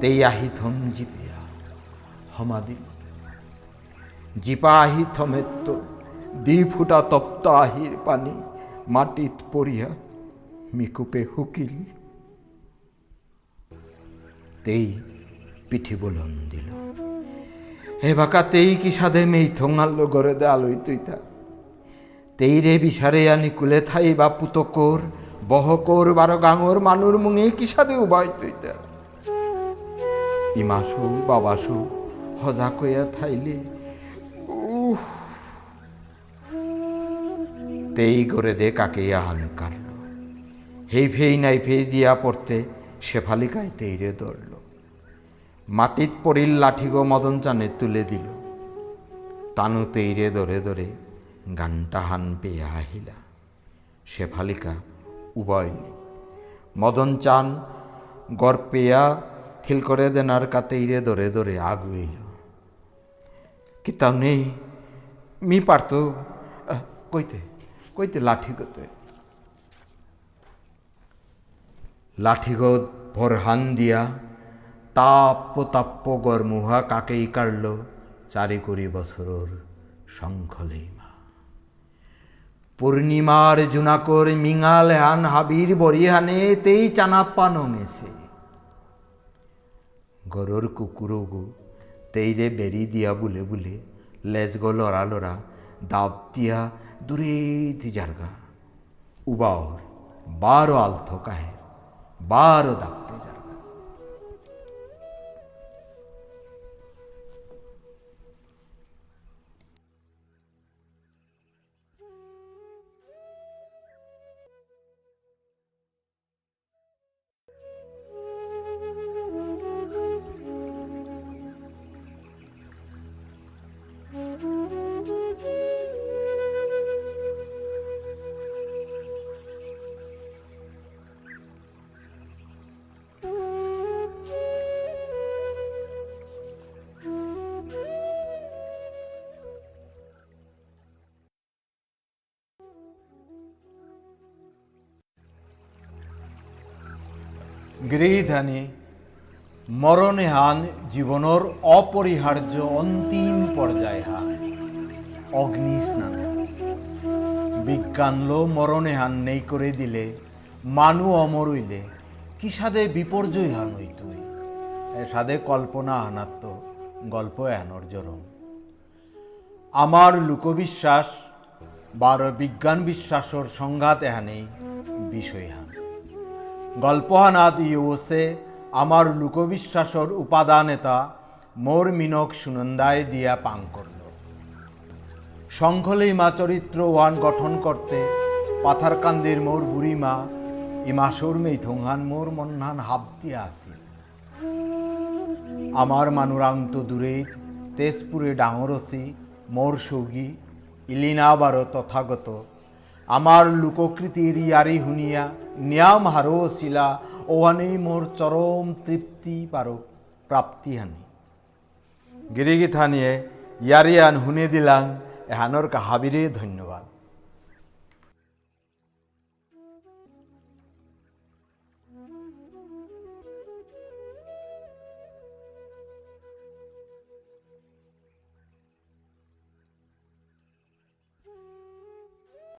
তেই আহি থম জিপিয়া হমাদি জিপা আহি থমেত্ত, দি ফুটা তপ্ত আহির পানি, মাটিত পড়িয়া মিকুপে হুকিল। তেই পিঠি বলন দিল। হে বাকা, তেই কি সাধে মেই থঙাল্ল গরে দে আলোই তুইতা? তেই রে বিসারে আনি কুলে থাই বা পুতকর বহকর বারো গাঙর মানুর মুঙে কি সাধে উবাই তুইতা ইমাসু, বাবাসু, হজা কইয়া থাইলে, উহ। তেই করে দে কাকে আহান কাটল হেই ফেই নাই ফেই দিয়া পড়তে শেফালিকায় তেইরে দৌড়ল মাটিত পড়িল লাঠিগো মদন চানে তুলে দিল। তানু তেইরে দরে দরে গানটা হান পেয়ে আহিলা। শেফালিকা উভয়নি মদন চান, গড় পেয়া খিল করে দেনার কাতেইরে দরে দরে আগুইল কিতাও নেই, মি পারত কইতে কইতে লাঠি গতে। লাঠিগত ভরহান দিয়া তাপ্য তাপ্য গরমুহা কাকেই কাড়ল, চারি কুড়ি বছরর শঙ্খলেইমা পূর্ণিমার জুনাকর মিঙাল হান হাবির বরিহানে তেই চানাপ্পা নমেছে গরুর কুকুরগু তেইরে বেরি দিয়া বুলে বুলে, লেজ গো লড়া লড়া, দাব দিয়া দূরে জারগা উবাওর বারো আলথ কাহের বারো দাপতে গৃহীধানী মরণে হান জীবনের অপরিহার্য অন্তিম পর্যায় হান অগ্নি স্নান। বিজ্ঞান লো মরণে হান নেই করে দিলে, মানু অমর হইলে, কি সাদে বিপর্যয় হান হইতই? সাদে কল্পনা হানাত্ম গল্প এহানোর জরম। আমার লোকবিশ্বাস, বার বিজ্ঞান বিশ্বাসর সংঘাত এহানেই বিষয় হান। গল্পহানাদ ইউসে আমার লোকবিশ্বাসর উপাদান এটা মোর মিনক সুনন্দায় দিয়া পাং করল। শঙ্খলিমা চরিত্র ওয়ান গঠন করতে পাথারকান্দির মোর বুড়িমা, ইমাসুর মেথংহান মোর মন্হান হাব দিয়া আছে আমার মানুরান্ত দূরে তেজপুরে ডাঙরসি, মোর সৌগী ইলিনাবারো তথাগত। আমার লোককৃতির ইয়ারি শুনিয়া নিয়াম হারো শিলা ওহানেই মোর চরম তৃপ্তি পারো প্রাপ্তি হানি গিরিগিথানিয়ে ইয়ারিয়ান হুনে দিলাং এহানোর কাহাবিরে ধন্যবাদ